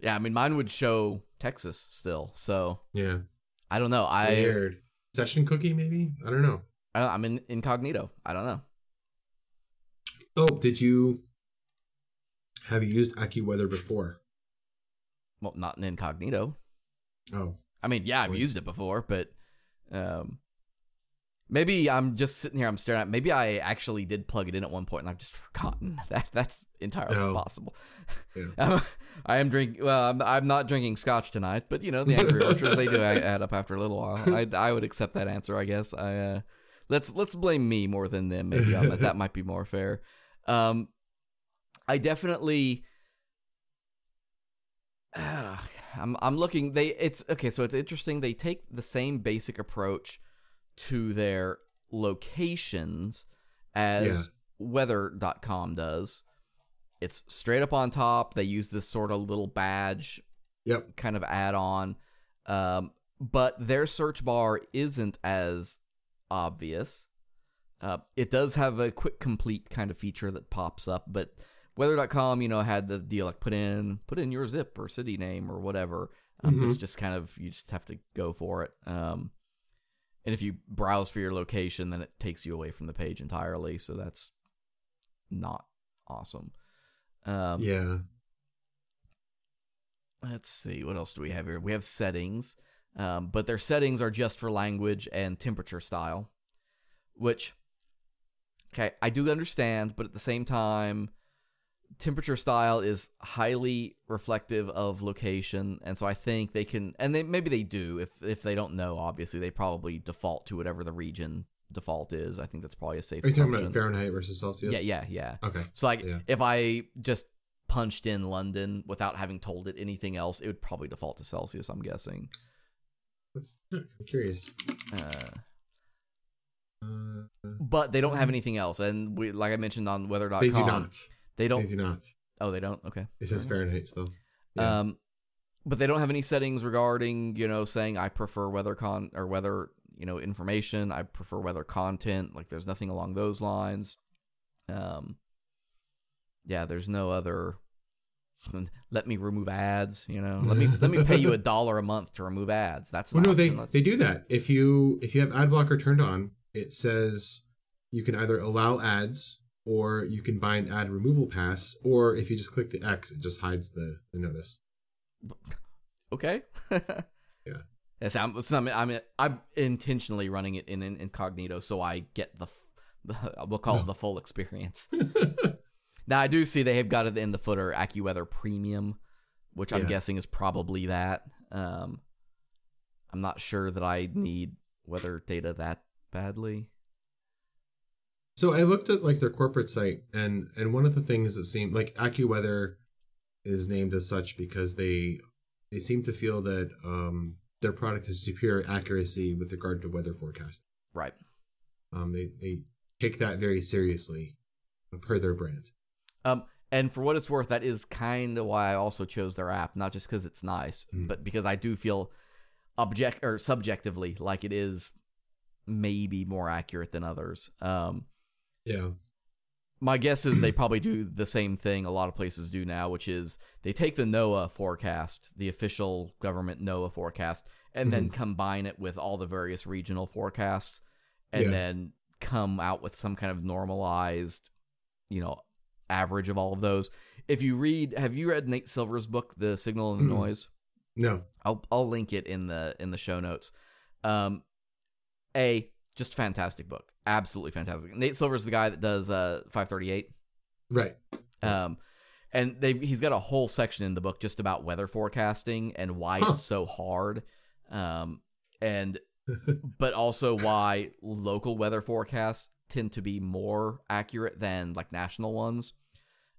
Yeah, I mean, mine would show Texas still. So yeah, I don't know. I, weird. Session cookie maybe. I don't know. I I'm in incognito. I don't know. Oh, did you have you used AccuWeather before? Well, not in incognito. Oh, I mean, yeah, I've Wait. used it before, but um, maybe I'm just sitting here. I'm staring at. Maybe I actually did plug it in at one point, and I've just forgotten. That that's entirely possible. Yeah. I'm, I am drinking. Well, I'm, I'm not drinking scotch tonight, but you know the angry orchards they do add up after a little while. I I would accept that answer. I guess. I uh, let's let's blame me more than them. Maybe on that. might be more fair. Um, I definitely. Ah, I'm I'm looking. They it's okay. So it's interesting. They take the same basic approach to their locations as Yeah. weather.com does. It's straight up on top. They use this sort of little badge yep. kind of add on. Um, but their search bar isn't as obvious. Uh, it does have a quick complete kind of feature that pops up, but weather.com, you know, had the deal like put in put in your zip or city name or whatever. Um, It's just kind of you just have to go for it. Um, and if you browse for your location, then it takes you away from the page entirely. So that's not awesome. Um, yeah. let's see what else do we have here we have settings Um, but their settings are just for language and temperature style, which, okay, I do understand, but at the same time, temperature style is highly reflective of location, and so I think they can, and they maybe they do. If if they don't know, obviously they probably default to whatever the region default is. I think that's probably a safe Are you talking about Fahrenheit versus Celsius? yeah, yeah, yeah. Okay. So like, Yeah. if I just punched in London without having told it anything else, it would probably default to Celsius. I'm guessing. I'm curious. Uh, Uh, but they don't have anything else, and we, like I mentioned on Weather.com, they do not. They They don't. do not. Oh, they don't. Okay. It says Fahrenheit still. Yeah. Um, but they don't have any settings regarding, you know, saying I prefer weather con or weather, you know, information. I prefer weather content. Like, there's nothing along those lines. Um, yeah, there's no other. Let me remove ads. You know, let me let me pay you a dollar a month to remove ads. That's Well, no, they. That's- they do that. If you if you have ad blocker turned on, it says you can either allow ads or you can buy an ad removal pass, or if you just click the X, it just hides the, the notice. Okay. Yeah. Yes, I'm, it's not, I'm I'm intentionally running it in, in incognito so I get the, the we'll call it the full experience. Now I do see they have got it in the footer AccuWeather Premium, which I'm Yeah. guessing is probably that. Um, I'm not sure that I need weather data that badly. So I looked at like their corporate site, and and one of the things that seemed like AccuWeather is named as such because they they seem to feel that um, their product has superior accuracy with regard to weather forecast. Right. Um, they they take that very seriously, uh, per their brand. Um, and for what it's worth, that is kind of why I also chose their app, not just because it's nice, Mm. but because I do feel object or subjectively like it is maybe more accurate than others. Um, Yeah. my guess is they probably do the same thing a lot of places do now, which is they take the NOAA forecast, the official government NOAA forecast, and then combine it with all the various regional forecasts, and Yeah. then come out with some kind of normalized, you know, average of all of those. If you read, have you read Nate Silver's book, The Signal and the Mm-mm. Noise? No. I'll I'll link it in the in the show notes. Um, a just fantastic book, absolutely fantastic. Nate Silver's the guy that does uh 538. Right. Um, and they he's got a whole section in the book just about weather forecasting and why Huh. it's so hard. Um, and but also why local weather forecasts tend to be more accurate than like national ones.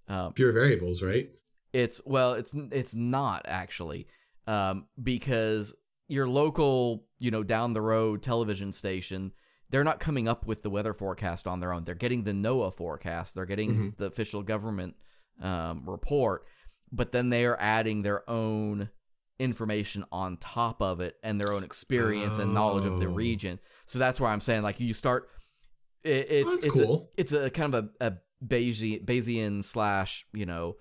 Um, Pure variables, right? it's well, it's it's not actually, um, because your local, you know, down the road television station, they're not coming up with the weather forecast on their own. They're getting the NOAA forecast. They're getting Mhm. the official government um, report, but then they are adding their own information on top of it and their own experience and knowledge of the Oh. region. So that's why I'm saying like you start. It, it's Oh, that's it's cool. a, it's a kind of a, a Bayesian, Bayesian slash you know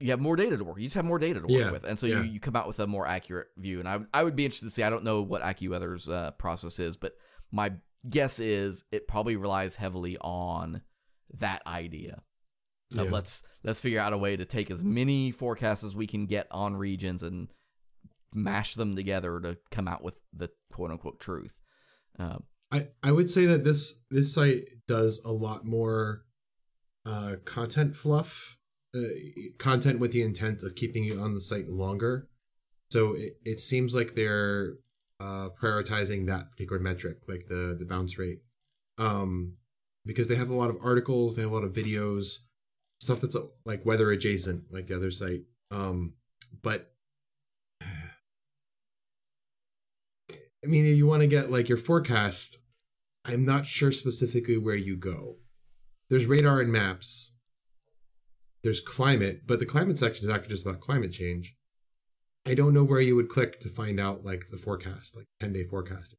you have more data to work. You just have more data to work Yeah, with, and so yeah. you, you come out with a more accurate view. And I I would be interested to see. I don't know what AccuWeather's uh, process is, but my guess is it probably relies heavily on that idea of let's let's figure out a way to take as many forecasts as we can get on regions and mash them together to come out with the quote unquote truth. Um, I, I would say that this this site does a lot more uh, content fluff, uh, content with the intent of keeping you on the site longer. So it, it seems like they're uh, prioritizing that particular metric, like the the bounce rate, um, because they have a lot of articles, they have a lot of videos, stuff that's like weather adjacent, like the other site. Um, but I mean, if you want to get like your forecast, I'm not sure specifically where you go. There's radar and maps. There's climate, but the climate section is actually just about climate change. I don't know where you would click to find out like the forecast, like 10 day forecast.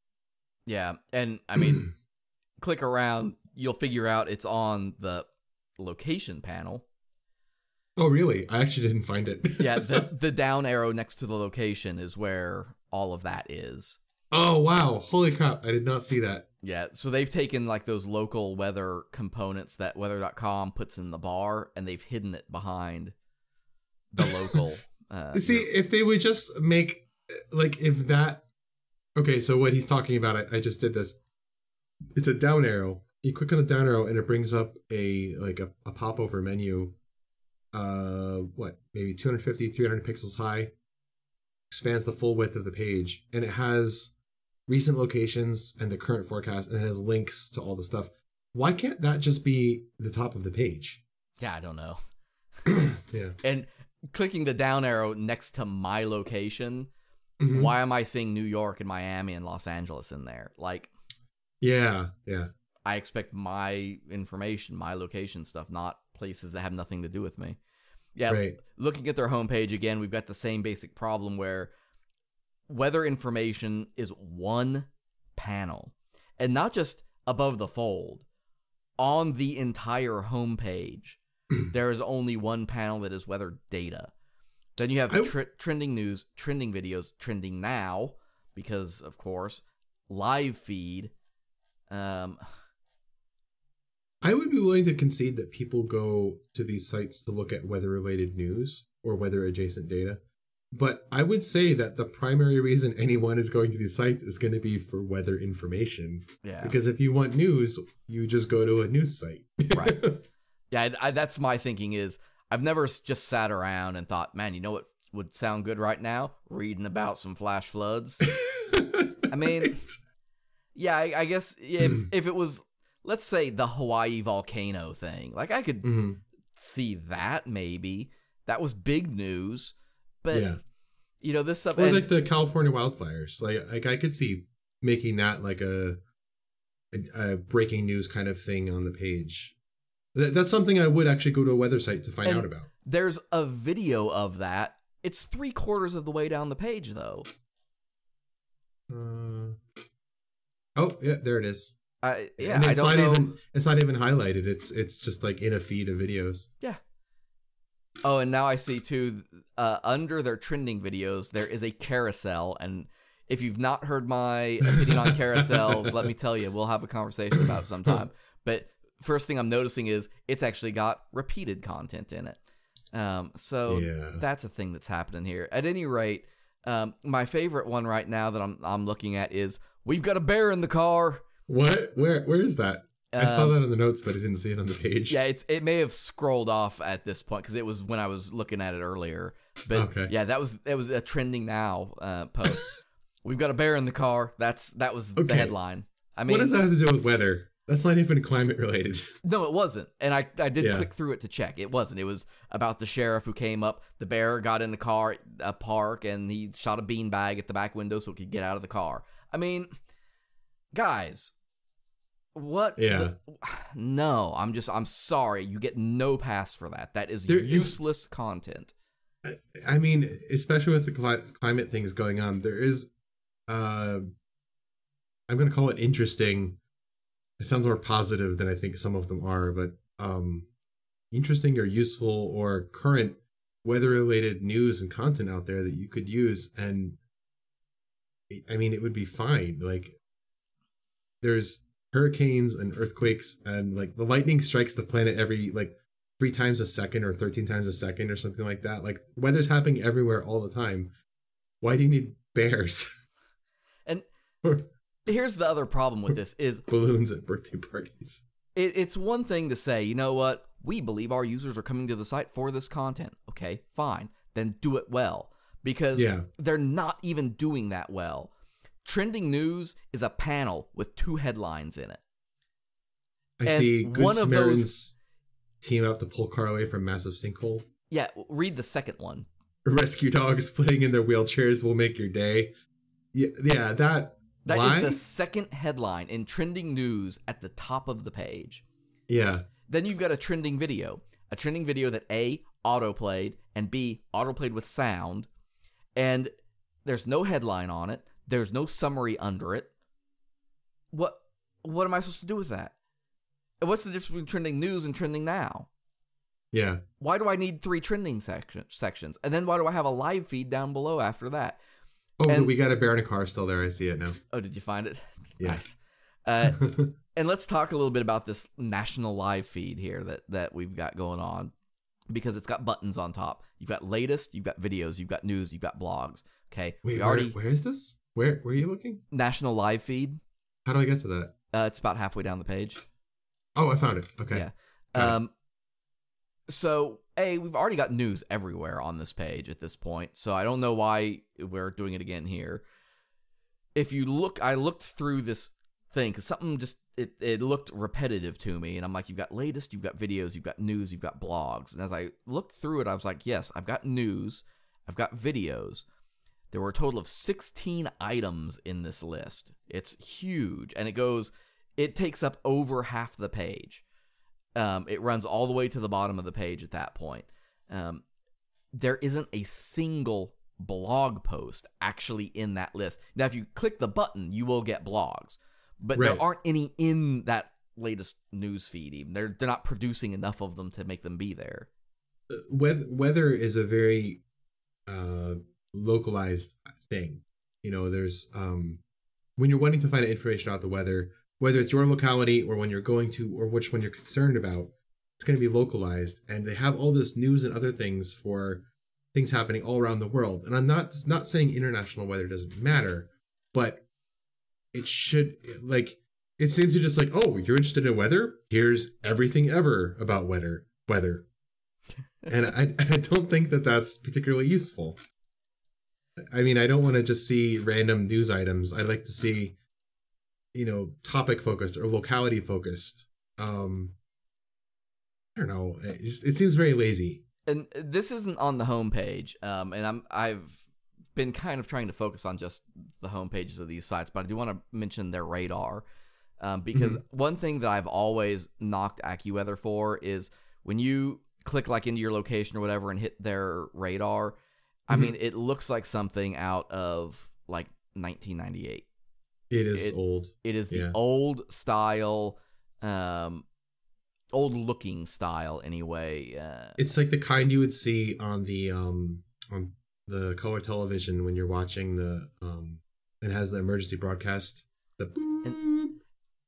yeah, and I mean, click around, you'll figure out it's on the location panel. oh, really? I actually didn't find it. Yeah, the the down arrow next to the location is where all of that is. oh, wow. Holy crap. I did not see that. Yeah, so they've taken like those local weather components that weather.com puts in the bar and they've hidden it behind the local uh See, your- if they would just make like if that Okay, so what he's talking about, I, I just did this. It's a down arrow. You click on the down arrow, and it brings up a like a, a popover menu. Uh, what maybe 250, 300 pixels high. Expands the full width of the page, and it has recent locations and the current forecast, and it has links to all the stuff. Why can't that just be the top of the page? Yeah, I don't know. yeah. And clicking the down arrow next to my location, Mhm. why am I seeing New York and Miami and Los Angeles in there? Like, Yeah, yeah. I expect my information, my location stuff, not places that have nothing to do with me. Yeah, Right. looking at their homepage again, we've got the same basic problem where weather information is one panel and not just above the fold. On the entire homepage, there is only one panel that is weather data. Then you have tr- trending news, trending videos, trending now, because of course, live feed. Um, I would be willing to concede that people go to these sites to look at weather related news or weather adjacent data. But I would say that the primary reason anyone is going to these sites is going to be for weather information. yeah, Because if you want news, you just go to a news site. Right. yeah. I, I, that's my thinking. Is I've never just sat around and thought, man, you know what would sound good right now? Reading about some flash floods. I mean, yeah, I, I guess if if it was, let's say, the Hawaii volcano thing, like I could Mhm. see that maybe that was big news, but yeah. you know this stuff. Or and- like the California wildfires. Like, like I could see making that like a, a, a breaking news kind of thing on the page. That, that's something I would actually go to a weather site to find And- out about. there's a video of that. It's three quarters of the way down the page, though. Uh, oh yeah, there it is. I yeah, I it's don't not know. even it's not even highlighted. It's it's just like in a feed of videos. Yeah. Oh, and now I see too. Uh, under their trending videos, there is a carousel, and if you've not heard my opinion on carousels, let me tell you, we'll have a conversation about it sometime. But first thing I'm noticing is it's actually got repeated content in it. Um, so Yeah. that's a thing that's happening here. At any rate, um, my favorite one right now that I'm I'm looking at is we've got a bear in the car. What? Where where is that? I saw Um, that on the notes, but I didn't see it on the page. Yeah, it's it may have scrolled off at this point because it was when I was looking at it earlier. But Okay. yeah, that was that was a trending now uh, post. We've got a bear in the car. That's that was the headline. I mean, what does that have to do with weather? That's not even climate related. no, it wasn't. And I I did Yeah. click through it to check. It wasn't. It was about the sheriff who came up. The bear got in the car, a park, and he shot a beanbag at the back window so it could get out of the car. I mean, guys, what? Yeah. the- no, I'm just I'm sorry. You get no pass for that. That is There is- useless content. I, I mean, especially with the climate things going on, there is, uh, I'm going to call it interesting. It sounds more positive than I think some of them are, but um, interesting or useful or current weather related news and content out there that you could use. And I mean, it would be fine. Like, there's hurricanes and earthquakes, and like the lightning strikes the planet every like three times a second or 13 times a second or something like that. Like weather's happening everywhere all the time. Why do you need bears And or here's the other problem with this is balloons at birthday parties? it, it's one thing to say, you know what, we believe our users are coming to the site for this content. Okay, fine, then do it well because Yeah. they're not even doing that well. Trending news is a panel with two headlines in it. I And see Good one of those- team up to pull car away from massive sinkhole. Yeah, read the second one. Rescue dogs playing in their wheelchairs will make your day. Yeah, yeah, that. That is why? the second headline in trending news at the top of the page. Yeah, Then you've got a trending video. A trending video that A, autoplayed, and B, autoplayed with sound. And there's no headline on it. There's no summary under it. What what am I supposed to do with that? And what's the difference between trending news and trending now? yeah. Why do I need three trending section, sections? And then why do I have a live feed down below after that? Oh, And- we got a bear in a car still there. I see it now. Oh, did you find it? Yes. Nice. Uh, and let's talk a little bit about this national live feed here that that we've got going on because it's got buttons on top. You've got latest, you've got videos, you've got news, you've got blogs. Okay, Wait, we where- already where is this? Where where are you looking? National Live Feed. How do I get to that? Uh, it's about halfway down the page. Oh, I found it. Okay. Yeah. Um, so a we've already got news everywhere on this page at this point, so I don't know why we're doing it again here. If you look, I looked through this thing because something just it it looked repetitive to me, and I'm like, you've got latest, you've got videos, you've got news, you've got blogs, and as I looked through it, I was like, yes, I've got news, I've got videos. There were a total of 16 items in this list. It's huge, and it goes, it takes up over half the page. Um, it runs all the way to the bottom of the page at that point. Um, there isn't a single blog post actually in that list. Now, if you click the button, you will get blogs, but Right. there aren't any in that latest news feed. Even they're they're not producing enough of them to make them be there. weather weather is a very uh localized thing you know there's um when you're wanting to find information about the weather whether it's your locality or when you're going to or which one you're concerned about it's going to be localized and they have all this news and other things for things happening all around the world and i'm not not saying international weather doesn't matter but it should like it seems to just like oh you're interested in weather here's everything ever about weather weather and I, I don't think that that's particularly useful. I mean, I don't want to just see random news items. I like to see, you know, topic focused or locality focused. Um, I don't know. It, it seems very lazy. and this isn't on the homepage. Um, and I'm I've been kind of trying to focus on just the home pages of these sites, but I do want to mention their radar. Um, because one thing that I've always knocked AccuWeather for is when you click like into your location or whatever and hit their radar, I Mhm. mean it looks like something out of like 1998. It is It- old. It is the Yeah. old style, um, old looking style anyway. Uh, It's like the kind you would see on the um on the color television when you're watching the um it has the emergency broadcast. The boop.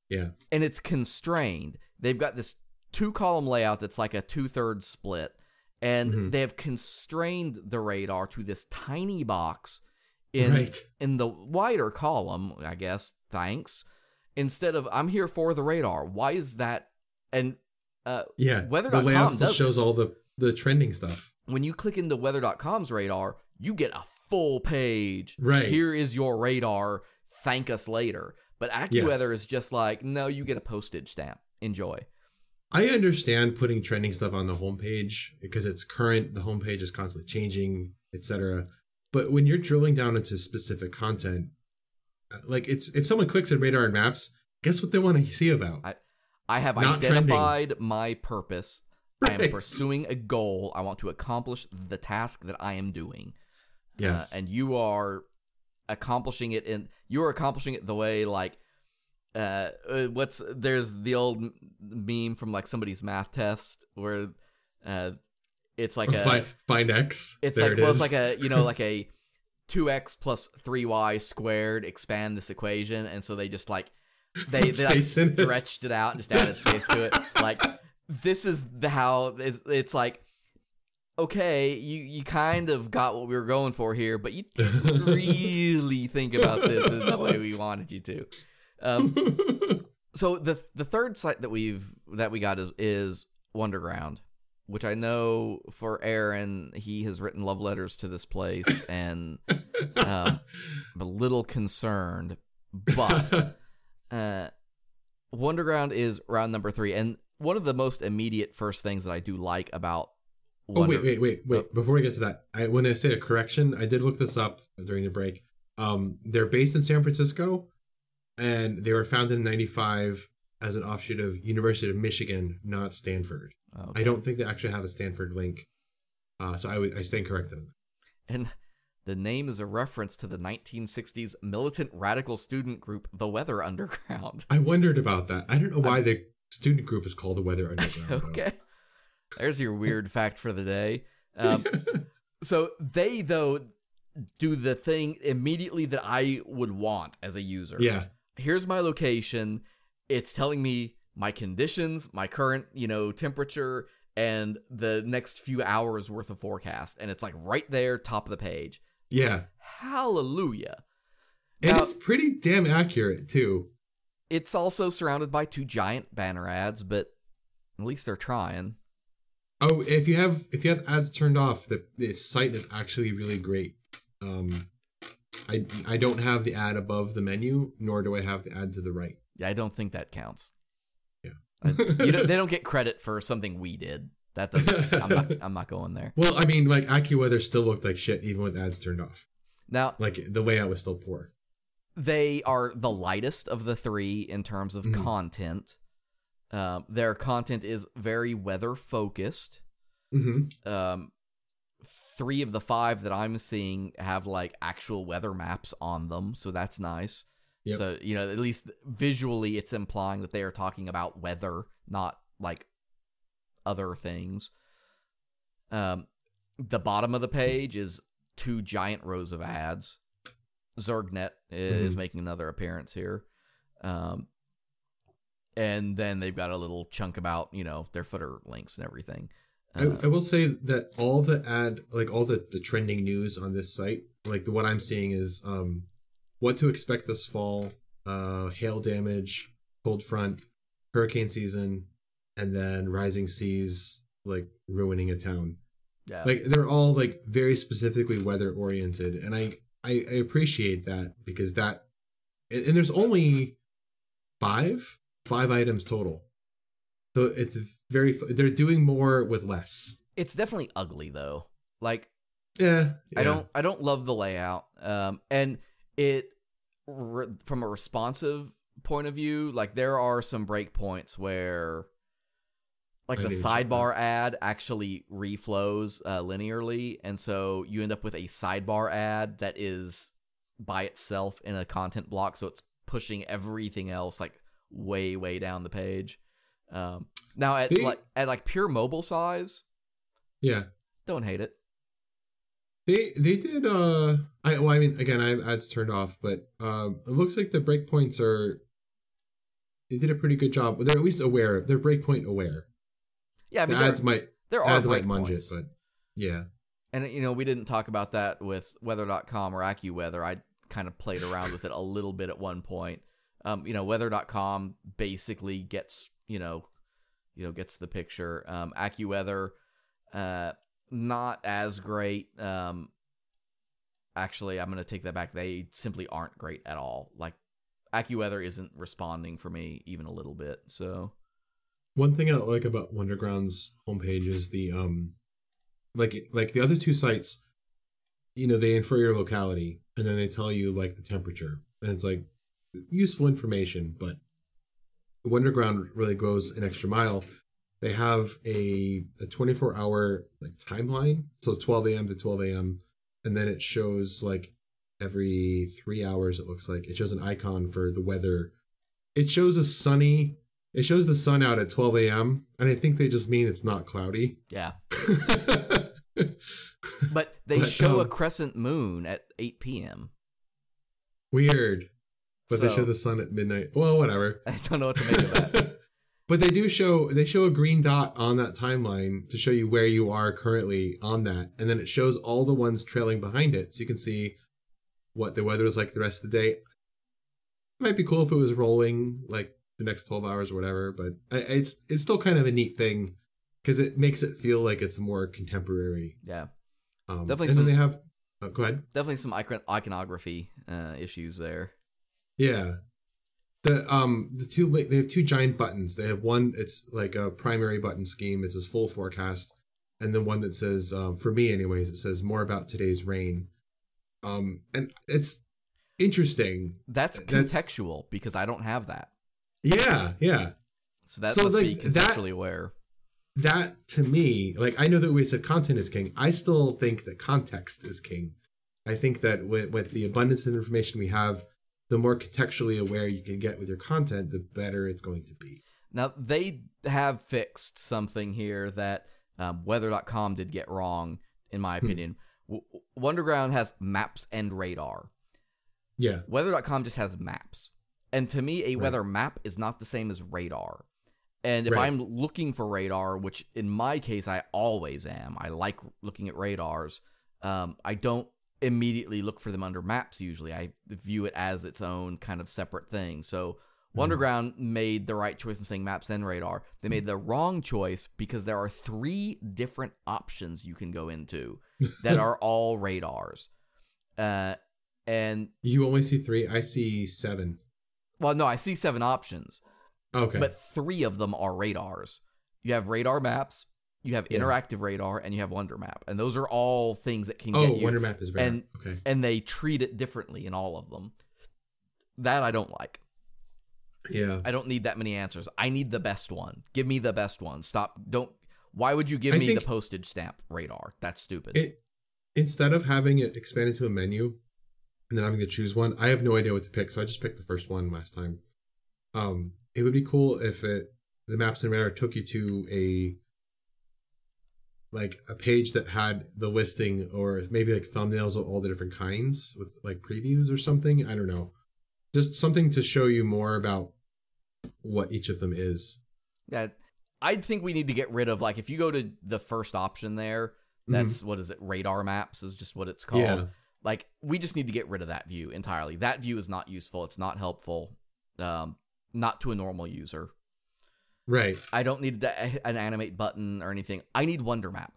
yeah. and it's constrained. They've got this two column layout that's like a two thirds split, and Mhm. they have constrained the radar to this tiny box in right. in the wider column, I guess. Thanks. Instead of I'm here for the radar. Why is that? And uh, Yeah. Weather.com the layout still does shows all the the trending stuff. when you click into weather.com's radar, you get a full page. Right. Here is your radar. Thank us later. But AccuWeather is just like, no, you get a postage stamp. Enjoy. I understand putting trending stuff on the homepage because it's current, the homepage is constantly changing, etc. But when you're drilling down into specific content, uh, like it's if someone clicks at radar and maps, guess what they want to see about? I- I have Not trending. identified my purpose. I am pursuing a goal. I want to accomplish the task that I am doing. Yes. Uh, and you are accomplishing it in you are accomplishing it the way like uh uh, what's there's the old meme from like somebody's math test where uh it's like a find, find X. it's there like it well is. it's like a you know like a 2x plus 3y squared expand this equation and so they just like they, they like in it. stretched it out and just added space to it like this is the how it's, it's like okay you you kind of got what we were going for here but you didn't really think about this in the way we wanted you to um so the the third site that we've that we got is is Wunderground, which I know for Aaron, he has written love letters to this place, and um, I'm a little concerned. But uh, Wunderground is round number three, and one of the most immediate first things that I do like about Oh Wonder- wait, wait, wait, wait! Before we get to that, I want to say a correction, I did look this up during the break. Um, they're based in San Francisco, and they were founded in '95 as an offshoot of University of Michigan, not Stanford. Okay. I don't think they actually have a Stanford link, uh, so I would I stand corrected. and the name is a reference to the 1960s militant radical student group, the Weather Underground. I wondered about that. I don't know why the student group is called the Weather Underground. okay. There's your weird fact for the day. Um, so they though do the thing immediately that I would want as a user. yeah, Here's my location. It's telling me my conditions, my current, you know, temperature, and the next few hours worth of forecast. And it's like right there, top of the page. yeah. Hallelujah. And Now- it's pretty damn accurate too. It's also surrounded by two giant banner ads, but at least they're trying. Oh, if you have if you have ads turned off, the, the site is actually really great. Um, I I don't have the ad above the menu, nor do I have the ad to the right. Yeah, I don't think that counts. I- you don't, they don't get credit for something we did. That doesn't. I'm not. I'm not going there. Well, I mean, like AccuWeather still looked like shit even with ads turned off. Now Like the layout was still poor. they are the lightest of the three in terms of Mhm. content. Um, their content is very weather focused. Mm-hmm. Um, three of the five that I'm seeing have like actual weather maps on them, so that's nice. Yep. So you know, at least visually, it's implying that they are talking about weather, not like other things. Um, the bottom of the page is two giant rows of ads. Zergnet is Mhm. making another appearance here. Um, and then they've got a little chunk about, you know, their footer links and everything. I, Uh, I will say that all the ad, like all the, the trending news on this site, like the what I'm seeing is um, what to expect this fall, uh, hail damage, cold front, hurricane season, and then rising seas like ruining a town. yeah. Like they're all like very specifically weather oriented, and I, I I appreciate that because that, and, and there's only five five items total, so it's very they're doing more with less. it's definitely ugly though. Like Yeah, I don't I don't love the layout. Um and it re- from a responsive point of view, like there are some breakpoints where like the sidebar ad actually reflows uh, linearly and so you end up with a sidebar ad that is by itself in a content block so it's pushing everything else like way way down the page. Um now at like at like pure mobile size, Yeah, don't hate it. They they did. Uh, I well, I mean, again, I have ads turned off, but uh, it looks like the breakpoints are. They did a pretty good job. They're at least aware. They're breakpoint aware. Yeah, I mean there- ads might there are ads might munge it, but yeah, And you know, we didn't talk about that with weather.com or AccuWeather. I kind of played around with it a little bit at one point. Um, you know, weather.com basically gets, you know, you know, gets the picture. Um, AccuWeather uh not as great. Um actually, I'm going to take that back. They simply aren't great at all. Like AccuWeather isn't responding for me even a little bit. So, One thing I like about Wunderground's homepage is the um, like like the other two sites, you know, they infer your locality and then they tell you like the temperature, and it's like useful information. But Wunderground really goes an extra mile. They have a a 24 hour like timeline, so 12 a.m. to 12 a.m. and then it shows like every three hours. It looks like it shows an icon for the weather. It shows a sunny it shows the sun out at 12 a.m. and I think they just mean it's not cloudy. yeah. But they But, show a um, crescent moon at 8 p.m. Weird. But they show the sun at midnight. Well, whatever. I don't know what to make of that. but they do show they show a green dot on that timeline to show you where you are currently on that, and then it shows all the ones trailing behind it, so you can see what the weather is like the rest of the day. It might be cool if it was rolling like the next 12 hours or whatever, but it's it's still kind of a neat thing because it makes it feel like it's more contemporary. Yeah. Um, Definitely and some- then they have. Oh, go ahead. definitely some icon- iconography uh, issues there. Yeah. The um the two they have two giant buttons. They have one it's like a primary button scheme. It says full forecast, and then one that says um, for me anyways it says more about today's rain. Um and it's interesting. That's That's- contextual because I don't have that, Yeah, yeah. so that So, must be like, that- contextually aware. That to me, like I know that we said content is king. I still think that context is king. I think that with, with the abundance of information we have, the more contextually aware you can get with your content, the better it's going to be. Now they have fixed something here that um, Weather.com did get wrong, in my Hmm. opinion. W- Wunderground has maps and radar. Yeah. Weather.com just has maps. And to me, a Right. weather map is not the same as radar. And if Right. I'm looking for radar, which in my case I always am, I like looking at radars. Um, I don't immediately look for them under maps usually. I view it as its own kind of separate thing. So Mhm. Wunderground made the right choice in saying maps and radar. They made the wrong choice because there are three different options you can go into that are all radars. Uh, and You only see three. I see seven. well, no, I see seven options, Okay. but three of them are radars. You have radar maps, you have Yeah. interactive radar, and you have WunderMap, and those are all things that can oh, get you. WunderMap is rare. and- okay. and they treat it differently in all of them. That I don't like. Yeah. I don't need that many answers. I need the best one. Give me the best one. Stop. Don't. Why would you give I me the postage stamp radar? That's stupid. It instead of having it expand to a menu and then having to choose one, I have no idea what to pick, so I just picked the first one last time. Um, it would be cool if it the maps and radar took you to a like a page that had the listing or maybe like thumbnails of all the different kinds with like previews or something. I don't know. Just something to show you more about what each of them is. yeah, I think we need to get rid of like if you go to the first option there. That's what is it? Radar maps is just what it's called. Mm-hmm. Yeah. Like we just need to get rid of that view entirely. That view is not useful. It's not helpful. Um, not to a normal user. Right. I don't need a- eh, an animate button or anything. I need WunderMap.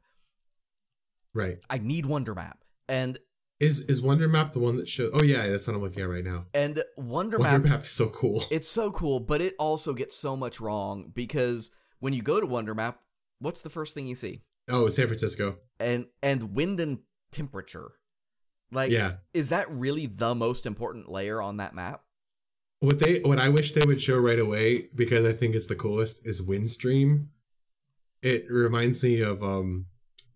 Right. I need WunderMap. And Is is WunderMap the one that shows? Oh yeah, that's what I'm looking at right now. and Wonder, WunderMap Map is so cool. It's so cool, but it also gets so much wrong because when you go to WunderMap, what's the first thing you see? Oh, San Francisco. And and wind and temperature. Like yeah. is that really the most important layer on that map? What they what I wish they would show right away because I think it's the coolest is Windstream. It reminds me of um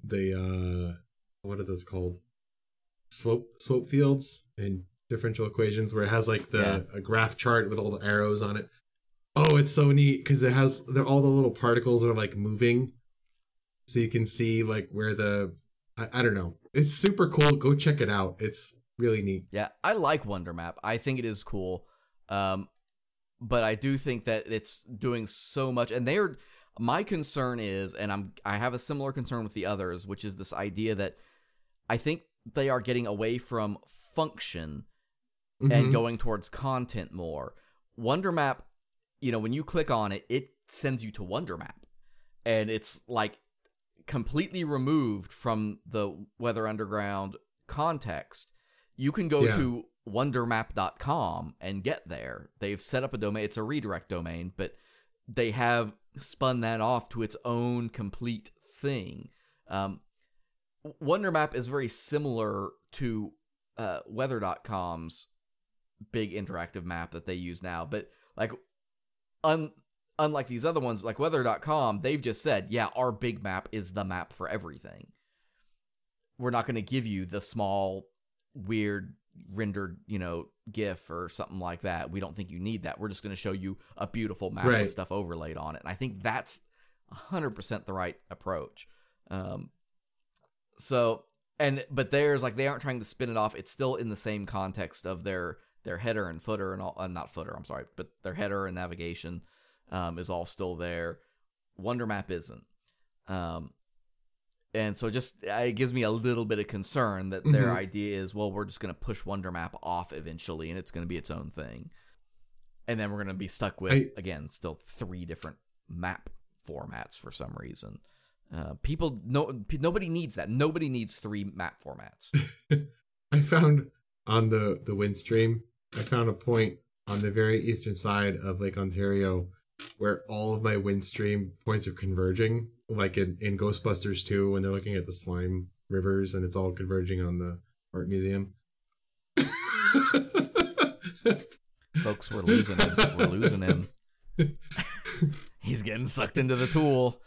the uh what are those called? Slope slope fields and differential equations where it has like the Yeah. a graph chart with all the arrows on it. Oh, it's so neat because it has they're all the little particles that are like moving, so you can see like where the I, I don't know. It's super cool. Go check it out. It's really neat. Yeah, I like WunderMap. I think it is cool. Um but I do think that it's doing so much and they're my concern is and I'm I have a similar concern with the others, which is this idea that I think they are getting away from function Mhm. and going towards content more. WunderMap, you know, when you click on it, it sends you to WunderMap. And it's like completely removed from the Weather Underground context. You can go Yeah. to wundermap.com and get there. They've set up a domain, it's a redirect domain, but they have spun that off to its own complete thing. Um, WunderMap is very similar to uh, weather.com's big interactive map that they use now but like un- unlike these other ones like weather.com they've just said yeah our big map is the map for everything we're not going to give you the small weird rendered you know gif or something like that. We don't think you need that. We're just going to show you a beautiful map Right. with stuff overlaid on it. And i think that's 100% the right approach. Um so and but theirs like they aren't trying to spin it off. It's still in the same context of their their header and footer and all uh, not footer i'm sorry but their header and navigation um, is all still there. WunderMap isn't. Um, and so just uh, it gives me a little bit of concern that their Mhm. idea is well we're just going to push WunderMap off eventually and it's going to be its own thing. And then we're going to be stuck with I- again still three different map formats for some reason. Uh, people no nobody needs that. Nobody needs three map formats. I found on the the Windstream, I found a point on the very eastern side of Lake Ontario where all of my Windstream points are converging, like in, in Ghostbusters 2 when they're looking at the slime rivers and it's all converging on the art museum. folks we're losing him. We're losing him. He's getting sucked into the tool.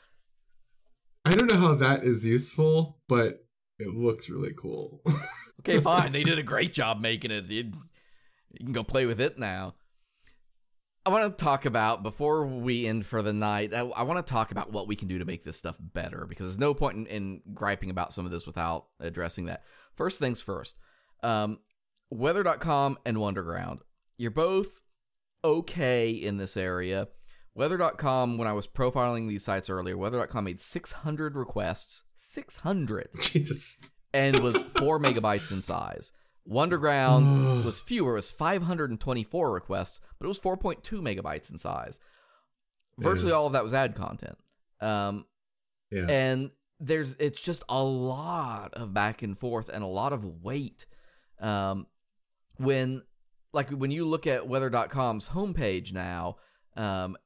I don't know how that is useful, but it looks really cool. okay fine. They did a great job making it. You can go play with it now i want to talk about before we end for the night i, I want to talk about what we can do to make this stuff better because there's no point in, in griping about some of this without addressing that first things first um, weather.com and wunderground you're both okay in this area weather.com when i was profiling these sites earlier weather.com made 600 requests 600 Jesus. and was four megabytes in size. Wunderground was fewer, it was 524 requests, but it was 4.2 megabytes in size. Virtually Yeah. all of that was ad content. Um, Yeah. and there's it's just a lot of back and forth and a lot of weight um when like when you look at weather.com's homepage now um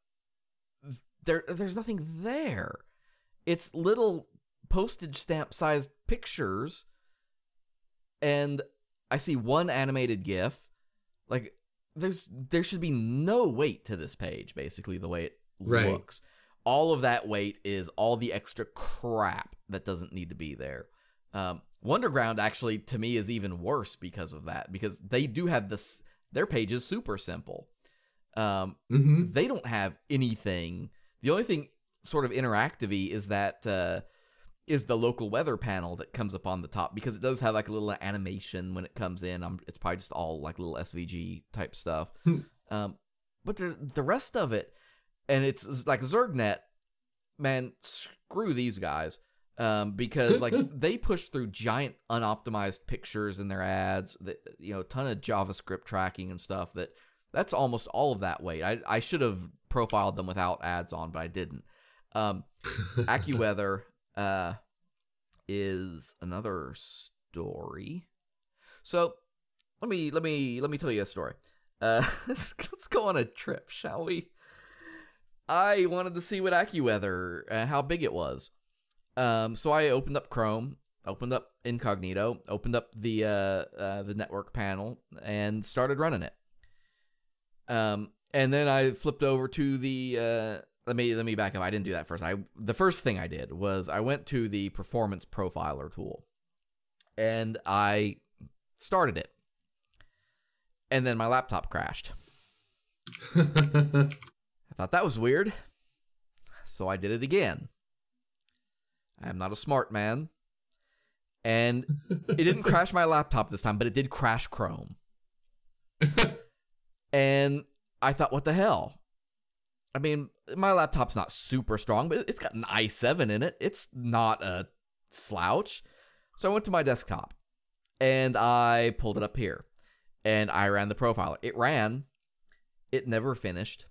there there's nothing there it's little postage stamp sized pictures and i see one animated gif like there's there should be no weight to this page basically the way it Right. looks all of that weight is all the extra crap that doesn't need to be there. Um, Wunderground actually to me is even worse because of that because they do have this their page is super simple. Um, hmm they don't have anything. The only thing sort of interactive is that uh, is the local weather panel that comes up on the top because it does have like a little animation when it comes in. Um, it's probably just all like little SVG type stuff. Hmm. um, but the the rest of it, and it's, like ZergNet, man, screw these guys. Um, because like they push through giant unoptimized pictures in their ads, that you know, a ton of JavaScript tracking and stuff. That that's almost all of that weight. I I should have profiled them without ads on, but I didn't. Um, AccuWeather uh, is another story. So let me let me let me tell you a story. Uh, let's, let's go on a trip, shall we? I wanted to see what AccuWeather, uh, how big it was. Um, so I opened up Chrome, opened up Incognito, opened up the uh, uh, the network panel, and started running it. Um, and then I flipped over to the uh, let me let me back up. I didn't do that first. I the first thing I did was I went to the performance profiler tool, and I started it. And then my laptop crashed. I thought that was weird. So I did it again. I am not a smart man. And it didn't crash my laptop this time, but it did crash Chrome. And I thought, what the hell? I mean, my laptop's not super strong, but it's got an i7 in it. It's not a slouch. So I went to my desktop and I pulled it up here and I ran the profiler. It ran, it never finished.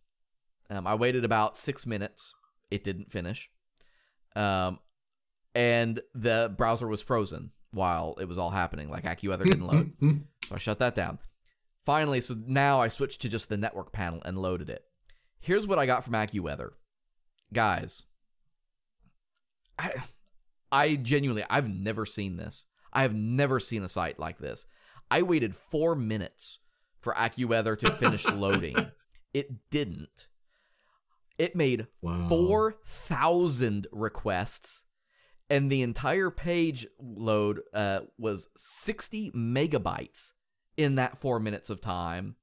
Um, I waited about six minutes. It didn't finish. Um, and the browser was frozen while it was all happening. Like AccuWeather didn't load. So I shut that down. Finally, so now I switched to just the network panel and loaded it. Here's what I got from AccuWeather. Guys, I I genuinely I've never seen this. I have never seen a site like this. I waited 4 minutes for AccuWeather to finish loading. It didn't. It made wow. 4,000 requests, and the entire page load uh, was 60 megabytes in that four minutes of time.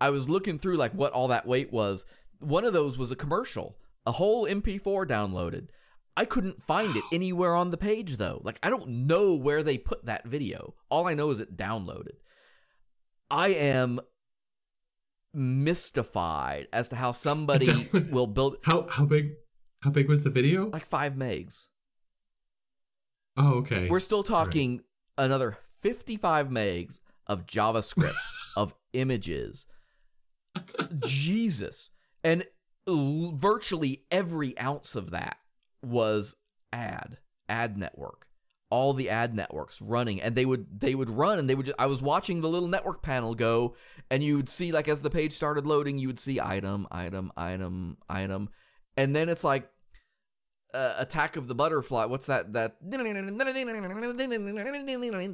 I was looking through like what all that weight was. One of those was a commercial, a whole MP4 downloaded. I couldn't find it anywhere on the page though. Like I don't know where they put that video. All I know is it downloaded. I am mystified as to how somebody will build How how big how big was the video? like 5 megs. Oh, okay. We're still talking another 55 megs of JavaScript, of images. Jesus. And l- virtually every ounce of that was ad, ad network. All the ad networks running and they would they would run and they would just, I was watching the little network panel go and you would see like as the page started loading you would see item item item item and then it's like uh, attack of the butterfly. What's that? That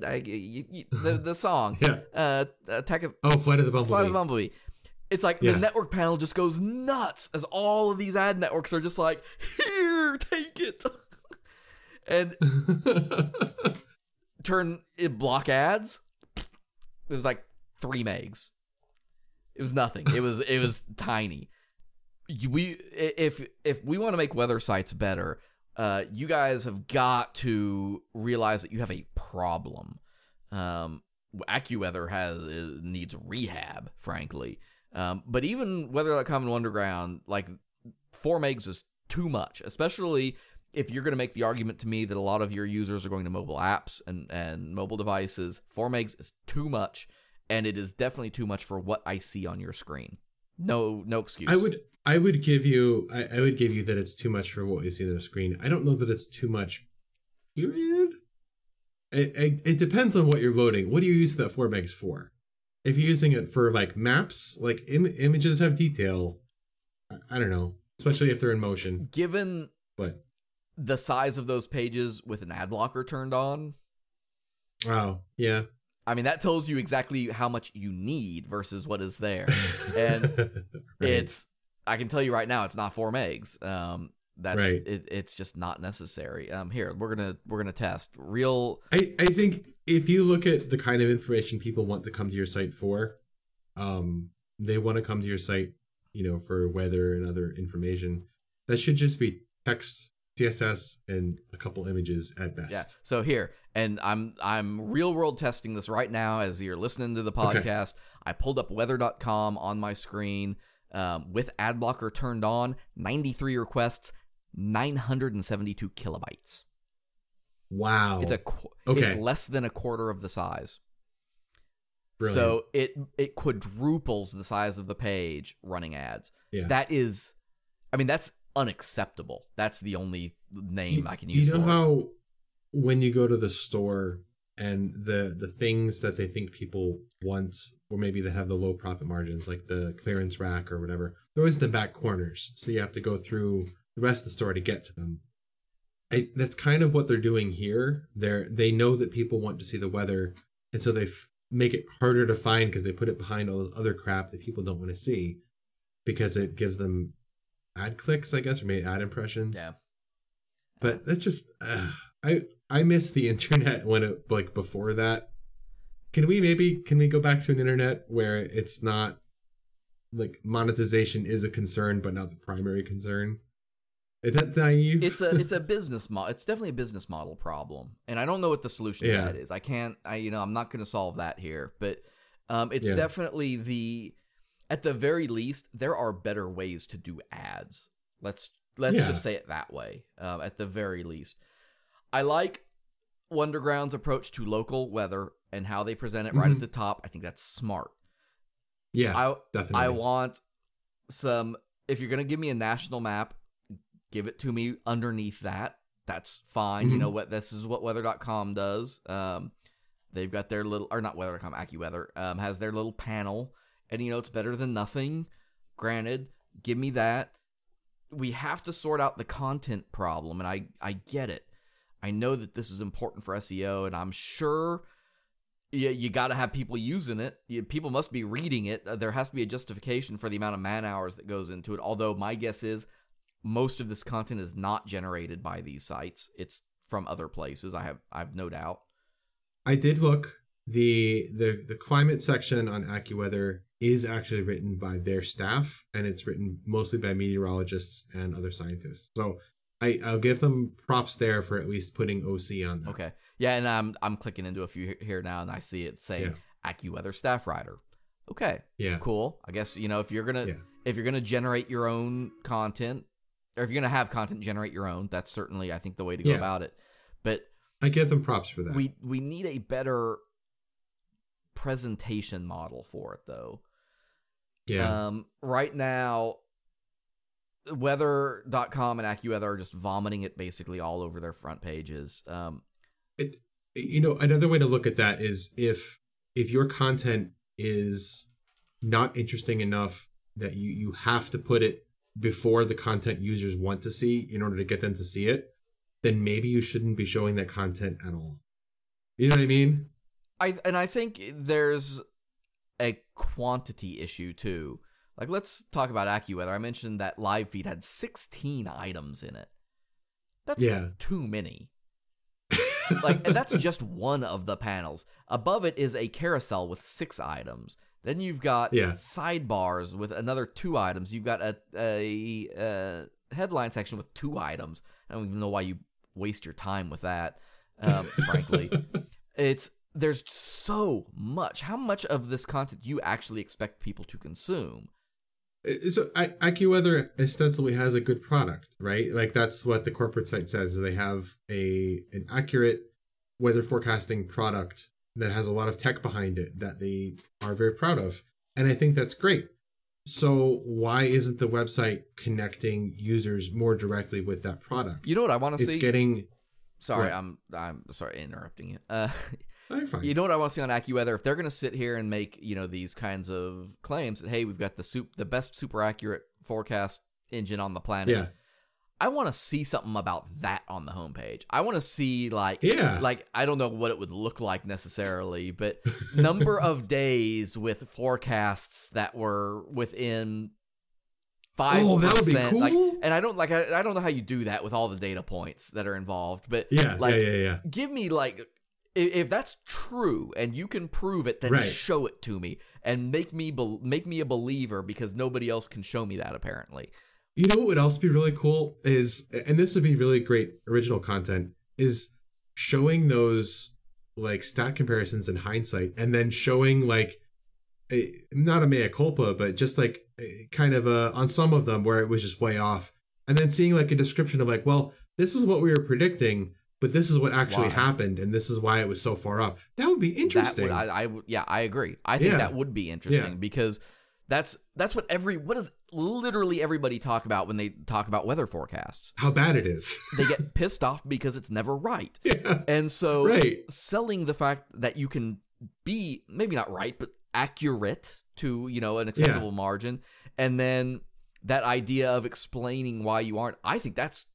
I- you- you- the the song. yeah. Uh, attack of Oh, Flight of the Bumblebee. Fly the Bumblebee. It's like Yeah. the network panel just goes nuts as all of these ad networks are just like, here, take it, and turn it block ads. It was like three megs. It was nothing. It was it was tiny. We if if we want to make weather sites better, uh, you guys have got to realize that you have a problem. Um, AccuWeather has is, needs rehab, frankly. Um, but even Weather.com and Underground, like four megs is too much, especially if you're going to make the argument to me that a lot of your users are going to mobile apps and, and mobile devices, 4 megs is too much, and it is definitely too much for what I see on your screen. No, no excuse. I would I would give you I, I would give you that it's too much for what you see on the screen. I don't know that it's too much. Period. It, it, it depends on what you're loading. What do you use that four megs for? If you're using it for like maps, like Im- images have detail. I, I don't know, especially if they're in motion. Given But the size of those pages with an ad blocker turned on, oh yeah, I mean that tells you exactly how much you need versus what is there. And Right. It's I can tell you right now, it's not four megs. Um, that's Right. it, it's just not necessary. Um, here we're gonna we're gonna test real. I, I think if you look at the kind of information people want to come to your site for, um, they want to come to your site, you know, for weather and other information. That should just be text, CSS, and a couple images at best. Yeah. So here, and I'm I'm real world testing this right now as you're listening to the Okay. podcast. I pulled up weather.com on my screen um, with ad blocker turned on. 93 requests, 972 kilobytes. Wow. It's a Okay. it's less than a quarter of the size. Brilliant. So it it quadruples the size of the page running ads. Yeah. That is, I mean, that's unacceptable. That's the only name I can use. You know it. how when you go to the store and the the things that they think people want, or maybe they have the low profit margins, like the clearance rack or whatever, they're always in the back corners. So you have to go through the rest of the store to get to them. I, that's kind of what they're doing here. They're they know that people want to see the weather, and so they f- make it harder to find because they put it behind all this other crap that people don't want to see, because it gives them ad clicks, I guess, or maybe ad impressions Yeah. but that's just uh, i i miss the internet when it like before that can we maybe can we go back to an internet where it's not like monetization is a concern but not the primary concern is that naive it's a it's a business model. It's definitely a business model problem, and I don't know what the solution Yeah. to that is. I can't. I you know I'm not going to solve that here, but um, it's Yeah. definitely the at the very least there are better ways to do ads. Let's let's Yeah. just say it that way. Um, at the very least, I like Wunderground's approach to local weather and how they present it right at Mhm. the top. I think that's smart. yeah I definitely I want some. If you're gonna give me a national map, give it to me underneath that. That's fine. You Mhm. know what? This is what weather.com does. Um, they've got their little, or not weather.com, AccuWeather um, has their little panel, and you know it's better than nothing. Granted, give me that. We have to sort out the content problem, and I I get it. I know that this is important for SEO, and I'm sure you, you got to have people using it. You, people must be reading it. Uh, there has to be a justification for the amount of man hours that goes into it. Although my guess is most of this content is not generated by these sites. It's from other places. I have I've no doubt. i did look the the the climate section on accuweather is actually written by their staff and it's written mostly by meteorologists and other scientists so I, I'll give them props there for at least putting OC on that. Okay. Yeah, and I'm I'm clicking into a few here now, and I see it saying AccuWeather staff writer. Okay, Yeah. cool. I guess you know if you're gonna Yeah. if you're gonna generate your own content, or if you're gonna have content generate your own, that's certainly I think the way to go Yeah. about it. But I give them props for that. we we need a better presentation model for it though. yeah. Um, right now, weather.com and AccuWeather are just vomiting it basically all over their front pages. Um, it, you know, another way to look at that is if if your content is not interesting enough that you you have to put it before the content users want to see in order to get them to see it, then maybe you shouldn't be showing that content at all. You know what I mean? I and I think there's a quantity issue too. Like let's talk about AccuWeather. I mentioned that live feed had 16 items in it. That's Yeah. too many. Like that's just one of the panels. Above it is a carousel with 6 items. Then you've got Yeah. sidebars with another 2 items. You've got a a, uh headline section with 2 items. I don't even know why you waste your time with that. Um, frankly, it's there's so much. How much of this content do you actually expect people to consume? So I, AccuWeather ostensibly has a good product, right? Like that's what the corporate site says. They have a an accurate weather forecasting product that has a lot of tech behind it that they are very proud of, and I think that's great. So why isn't the website connecting users more directly with that product? You know what I want to see? It's getting. sorry, what? I'm I'm sorry interrupting you. Uh, you know what I want to see on AccuWeather? If they're going to sit here and make you know these kinds of claims that hey, we've got the soup, the best super accurate forecast engine on the planet. yeah, I want to see something about that on the homepage. I want to see like yeah, like I don't know what it would look like necessarily, but number of days with forecasts that were within five Oh, be percent. Like, and I don't like I, I don't know how you do that with all the data points that are involved, but yeah, like yeah, yeah, yeah. give me like if, if that's true and you can prove it, then Right. show it to me and make me bel make me a believer because nobody else can show me that apparently. You know what would also be really cool is, and this would be really great original content, is showing those like stat comparisons in hindsight, and then showing like a, not a mea culpa, but just like a, kind of a on some of them where it was just way off, and then seeing like a description of like, well, this is what we were predicting, but this is what actually Why? happened, and this is why it was so far off. That would be interesting. That would, I, I yeah, I agree. I think Yeah. that would be interesting Yeah. because that's that's what every what does literally everybody talk about when they talk about weather forecasts. How bad it is. They get pissed off because it's never right, yeah. and so Right. selling the fact that you can be maybe not right but accurate to you know an acceptable margin, and then that idea of explaining why you aren't. I think that's,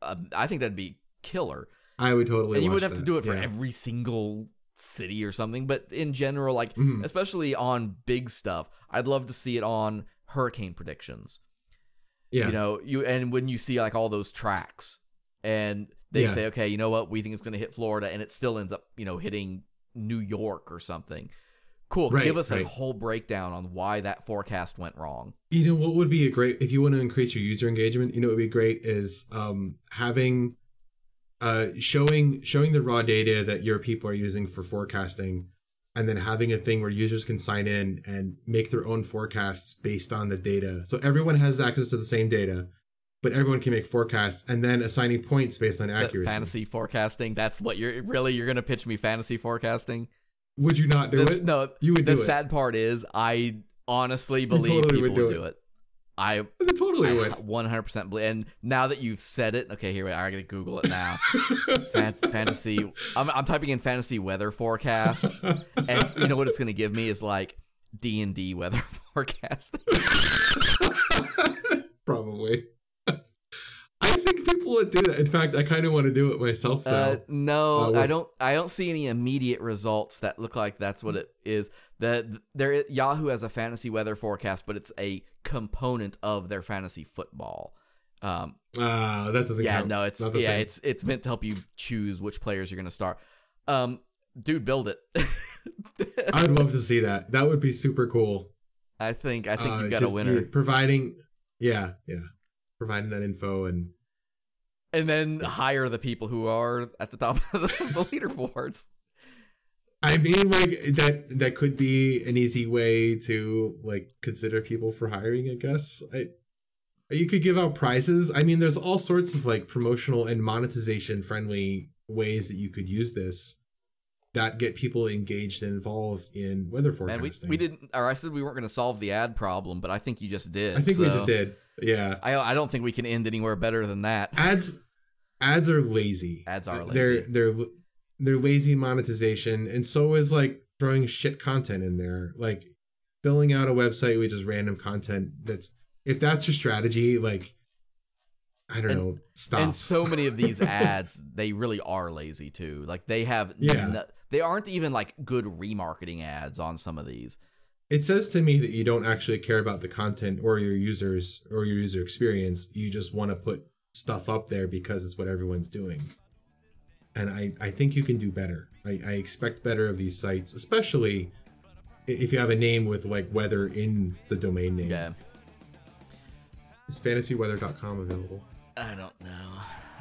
uh, I think that'd be killer I would totally. and you would have to do it for Yeah. every single city or something but in general like Mhm. especially on big stuff i'd love to see it on hurricane predictions Yeah. you know you and when you see like all those tracks and they Yeah. say okay you know what we think it's going to hit florida and it still ends up you know hitting new york or something cool Right, give us a whole breakdown on why that forecast went wrong You know what would be a great if you want to increase your user engagement. You know what would be great is um, having uh, showing showing the raw data that your people are using for forecasting, and then having a thing where users can sign in and make their own forecasts based on the data. So everyone has access to the same data, but everyone can make forecasts, and then assigning points based on accuracy. fantasy forecasting that's what you're really you're going to pitch me fantasy forecasting Would you not do This- it? no you would the do it. sad part is I honestly believe totally people would do will it. it. I, I totally I would. 100% believe. And now that you've said it, okay, here we are. I gotta Google it now. Fan- fantasy. I'm, I'm typing in fantasy weather forecasts, and you know what it's gonna give me is like D and D weather forecast. Probably. I think people would do that. In fact, I kind of want to do it myself now. Uh, no, Uh, I don't. I don't see any immediate results that look like that's what it is. The there Yahoo has a fantasy weather forecast, but it's a component of their fantasy football. Um, Ah, that doesn't yeah, count. no, it's yeah, same. it's it's meant to help you choose which players you're going to start. Um, dude, build it. I'd love to see that. That would be super cool. I think I think Uh, you've got a winner. providing, yeah, yeah, providing that info and and then hire the people who are at the top of the, the leaderboards. I mean, like that. That could be an easy way to like consider people for hiring. I guess. I, you could give out prizes. I mean, there's all sorts of like promotional and monetization friendly ways that you could use this that get people engaged and involved in weather And forecasting. we we didn't, or I said we weren't going to solve the ad problem, but I think you just did. I think we just did. Yeah. I I don't think we can end anywhere better than that. ads ads are lazy Ads are lazy. they're they're lazy monetization and so is like throwing shit content in there like filling out a website with just random content that's if that's your strategy like i don't And- know stop And so many of these ads, they really are lazy too. Like they have, Yeah. no- they aren't even like good remarketing ads on some of these. it says to me that you don't actually care about the content or your users or your user experience you just want to put stuff up there because it's what everyone's doing and i i think you can do better i, I expect better of these sites especially if you have a name with like weather in the domain name Yeah, is fantasyweather.com available I don't know.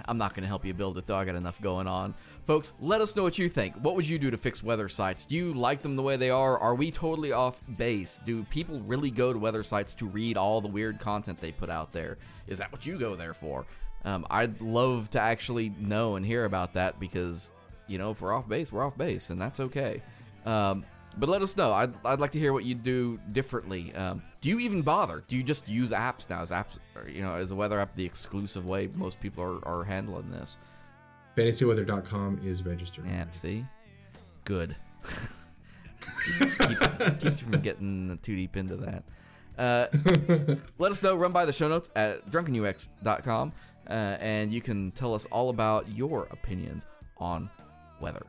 I'm not going to help you build it though. I got enough going on. Folks, let us know what you think. What would you do to fix weather sites? Do you like them the way they are? Are we totally off base? Do people really go to weather sites to read all the weird content they put out there? Is that what you go there for? Um, I'd love to actually know and hear about that because, you know, if we're off base, we're off base, and that's okay. Um, but let us know. I'd, I'd like to hear what you do differently. Um, do you even bother? Do you just use apps now? Is apps, you know, is a weather app the exclusive way most people are, are handling this? FantasyWeather.com is registered. Yeah, see? Good. keeps, keeps you from getting too deep into that. Uh, let us know. Run by the show notes at drunkenux.com, uh, and you can tell us all about your opinions on weather.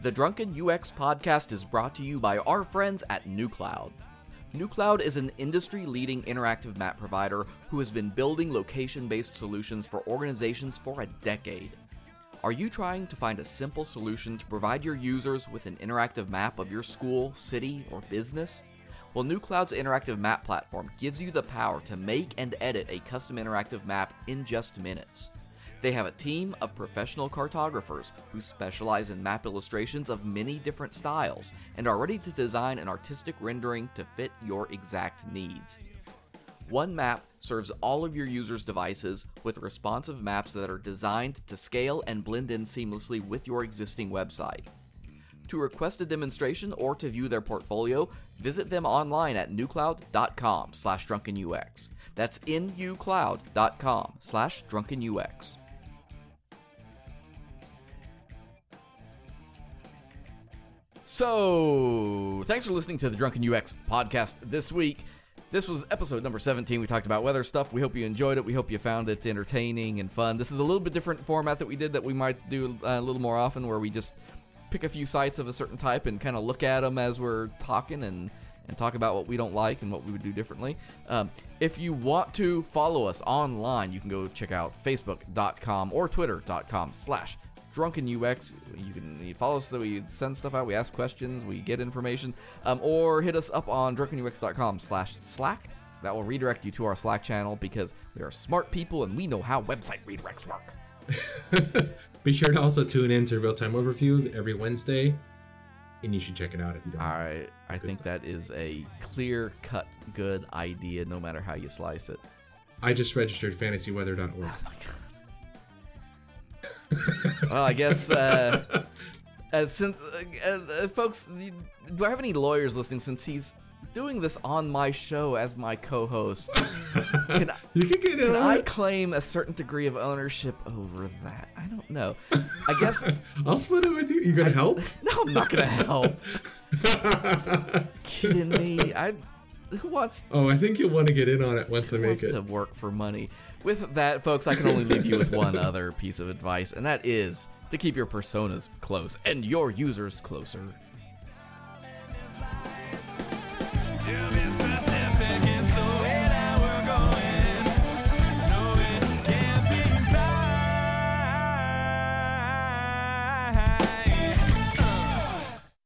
The Drunken UX podcast is brought to you by our friends at NuCloud. NuCloud is an industry leading interactive map provider who has been building location based solutions for organizations for a decade. Are you trying to find a simple solution to provide your users with an interactive map of your school, city, or business? Well, NuCloud's interactive map platform gives you the power to make and edit a custom interactive map in just minutes. They have a team of professional cartographers who specialize in map illustrations of many different styles and are ready to design an artistic rendering to fit your exact needs. One map serves all of your users' devices with responsive maps that are designed to scale and blend in seamlessly with your existing website. To request a demonstration or to view their portfolio, visit them online at nucloud.com slash drunkenux. That's nucloud.com slash drunkenux. So, thanks for listening to the Drunken UX podcast this week. This was episode number 17. We talked about weather stuff. We hope you enjoyed it. We hope you found it entertaining and fun. This is a little bit different format that we did that we might do uh, a little more often where we just pick a few sites of a certain type and kind of look at them as we're talking and and talk about what we don't like and what we would do differently. Um, if you want to follow us online, you can go check out facebook.com or twitter.com slash drunkenux. You can follow us, so we send stuff out, we ask questions, we get information, um, or hit us up on drunkenux.com slash slack. That will redirect you to our Slack channel because we are smart people and we know how website redirects work. Be sure to also tune in to Real Time Overview every Wednesday, and you should check it out if you don't. I I think stuff. that is a clear cut good idea, no matter how you slice it. I just registered fantasyweather.org. Oh my god. Well, I guess uh, uh, since uh, uh, folks, do I have any lawyers listening? Since he's doing this on my show as my co-host, can I, you can I claim a certain degree of ownership over that? I don't know. I guess I'll split it with you. You gonna help? no, I'm not gonna help. Kidding me? I who wants oh, I think you'll want to get in on it once I make wants it. to work for money. With that, folks, I can only leave you with one other piece of advice, and that is to keep your personas close and your users closer. To be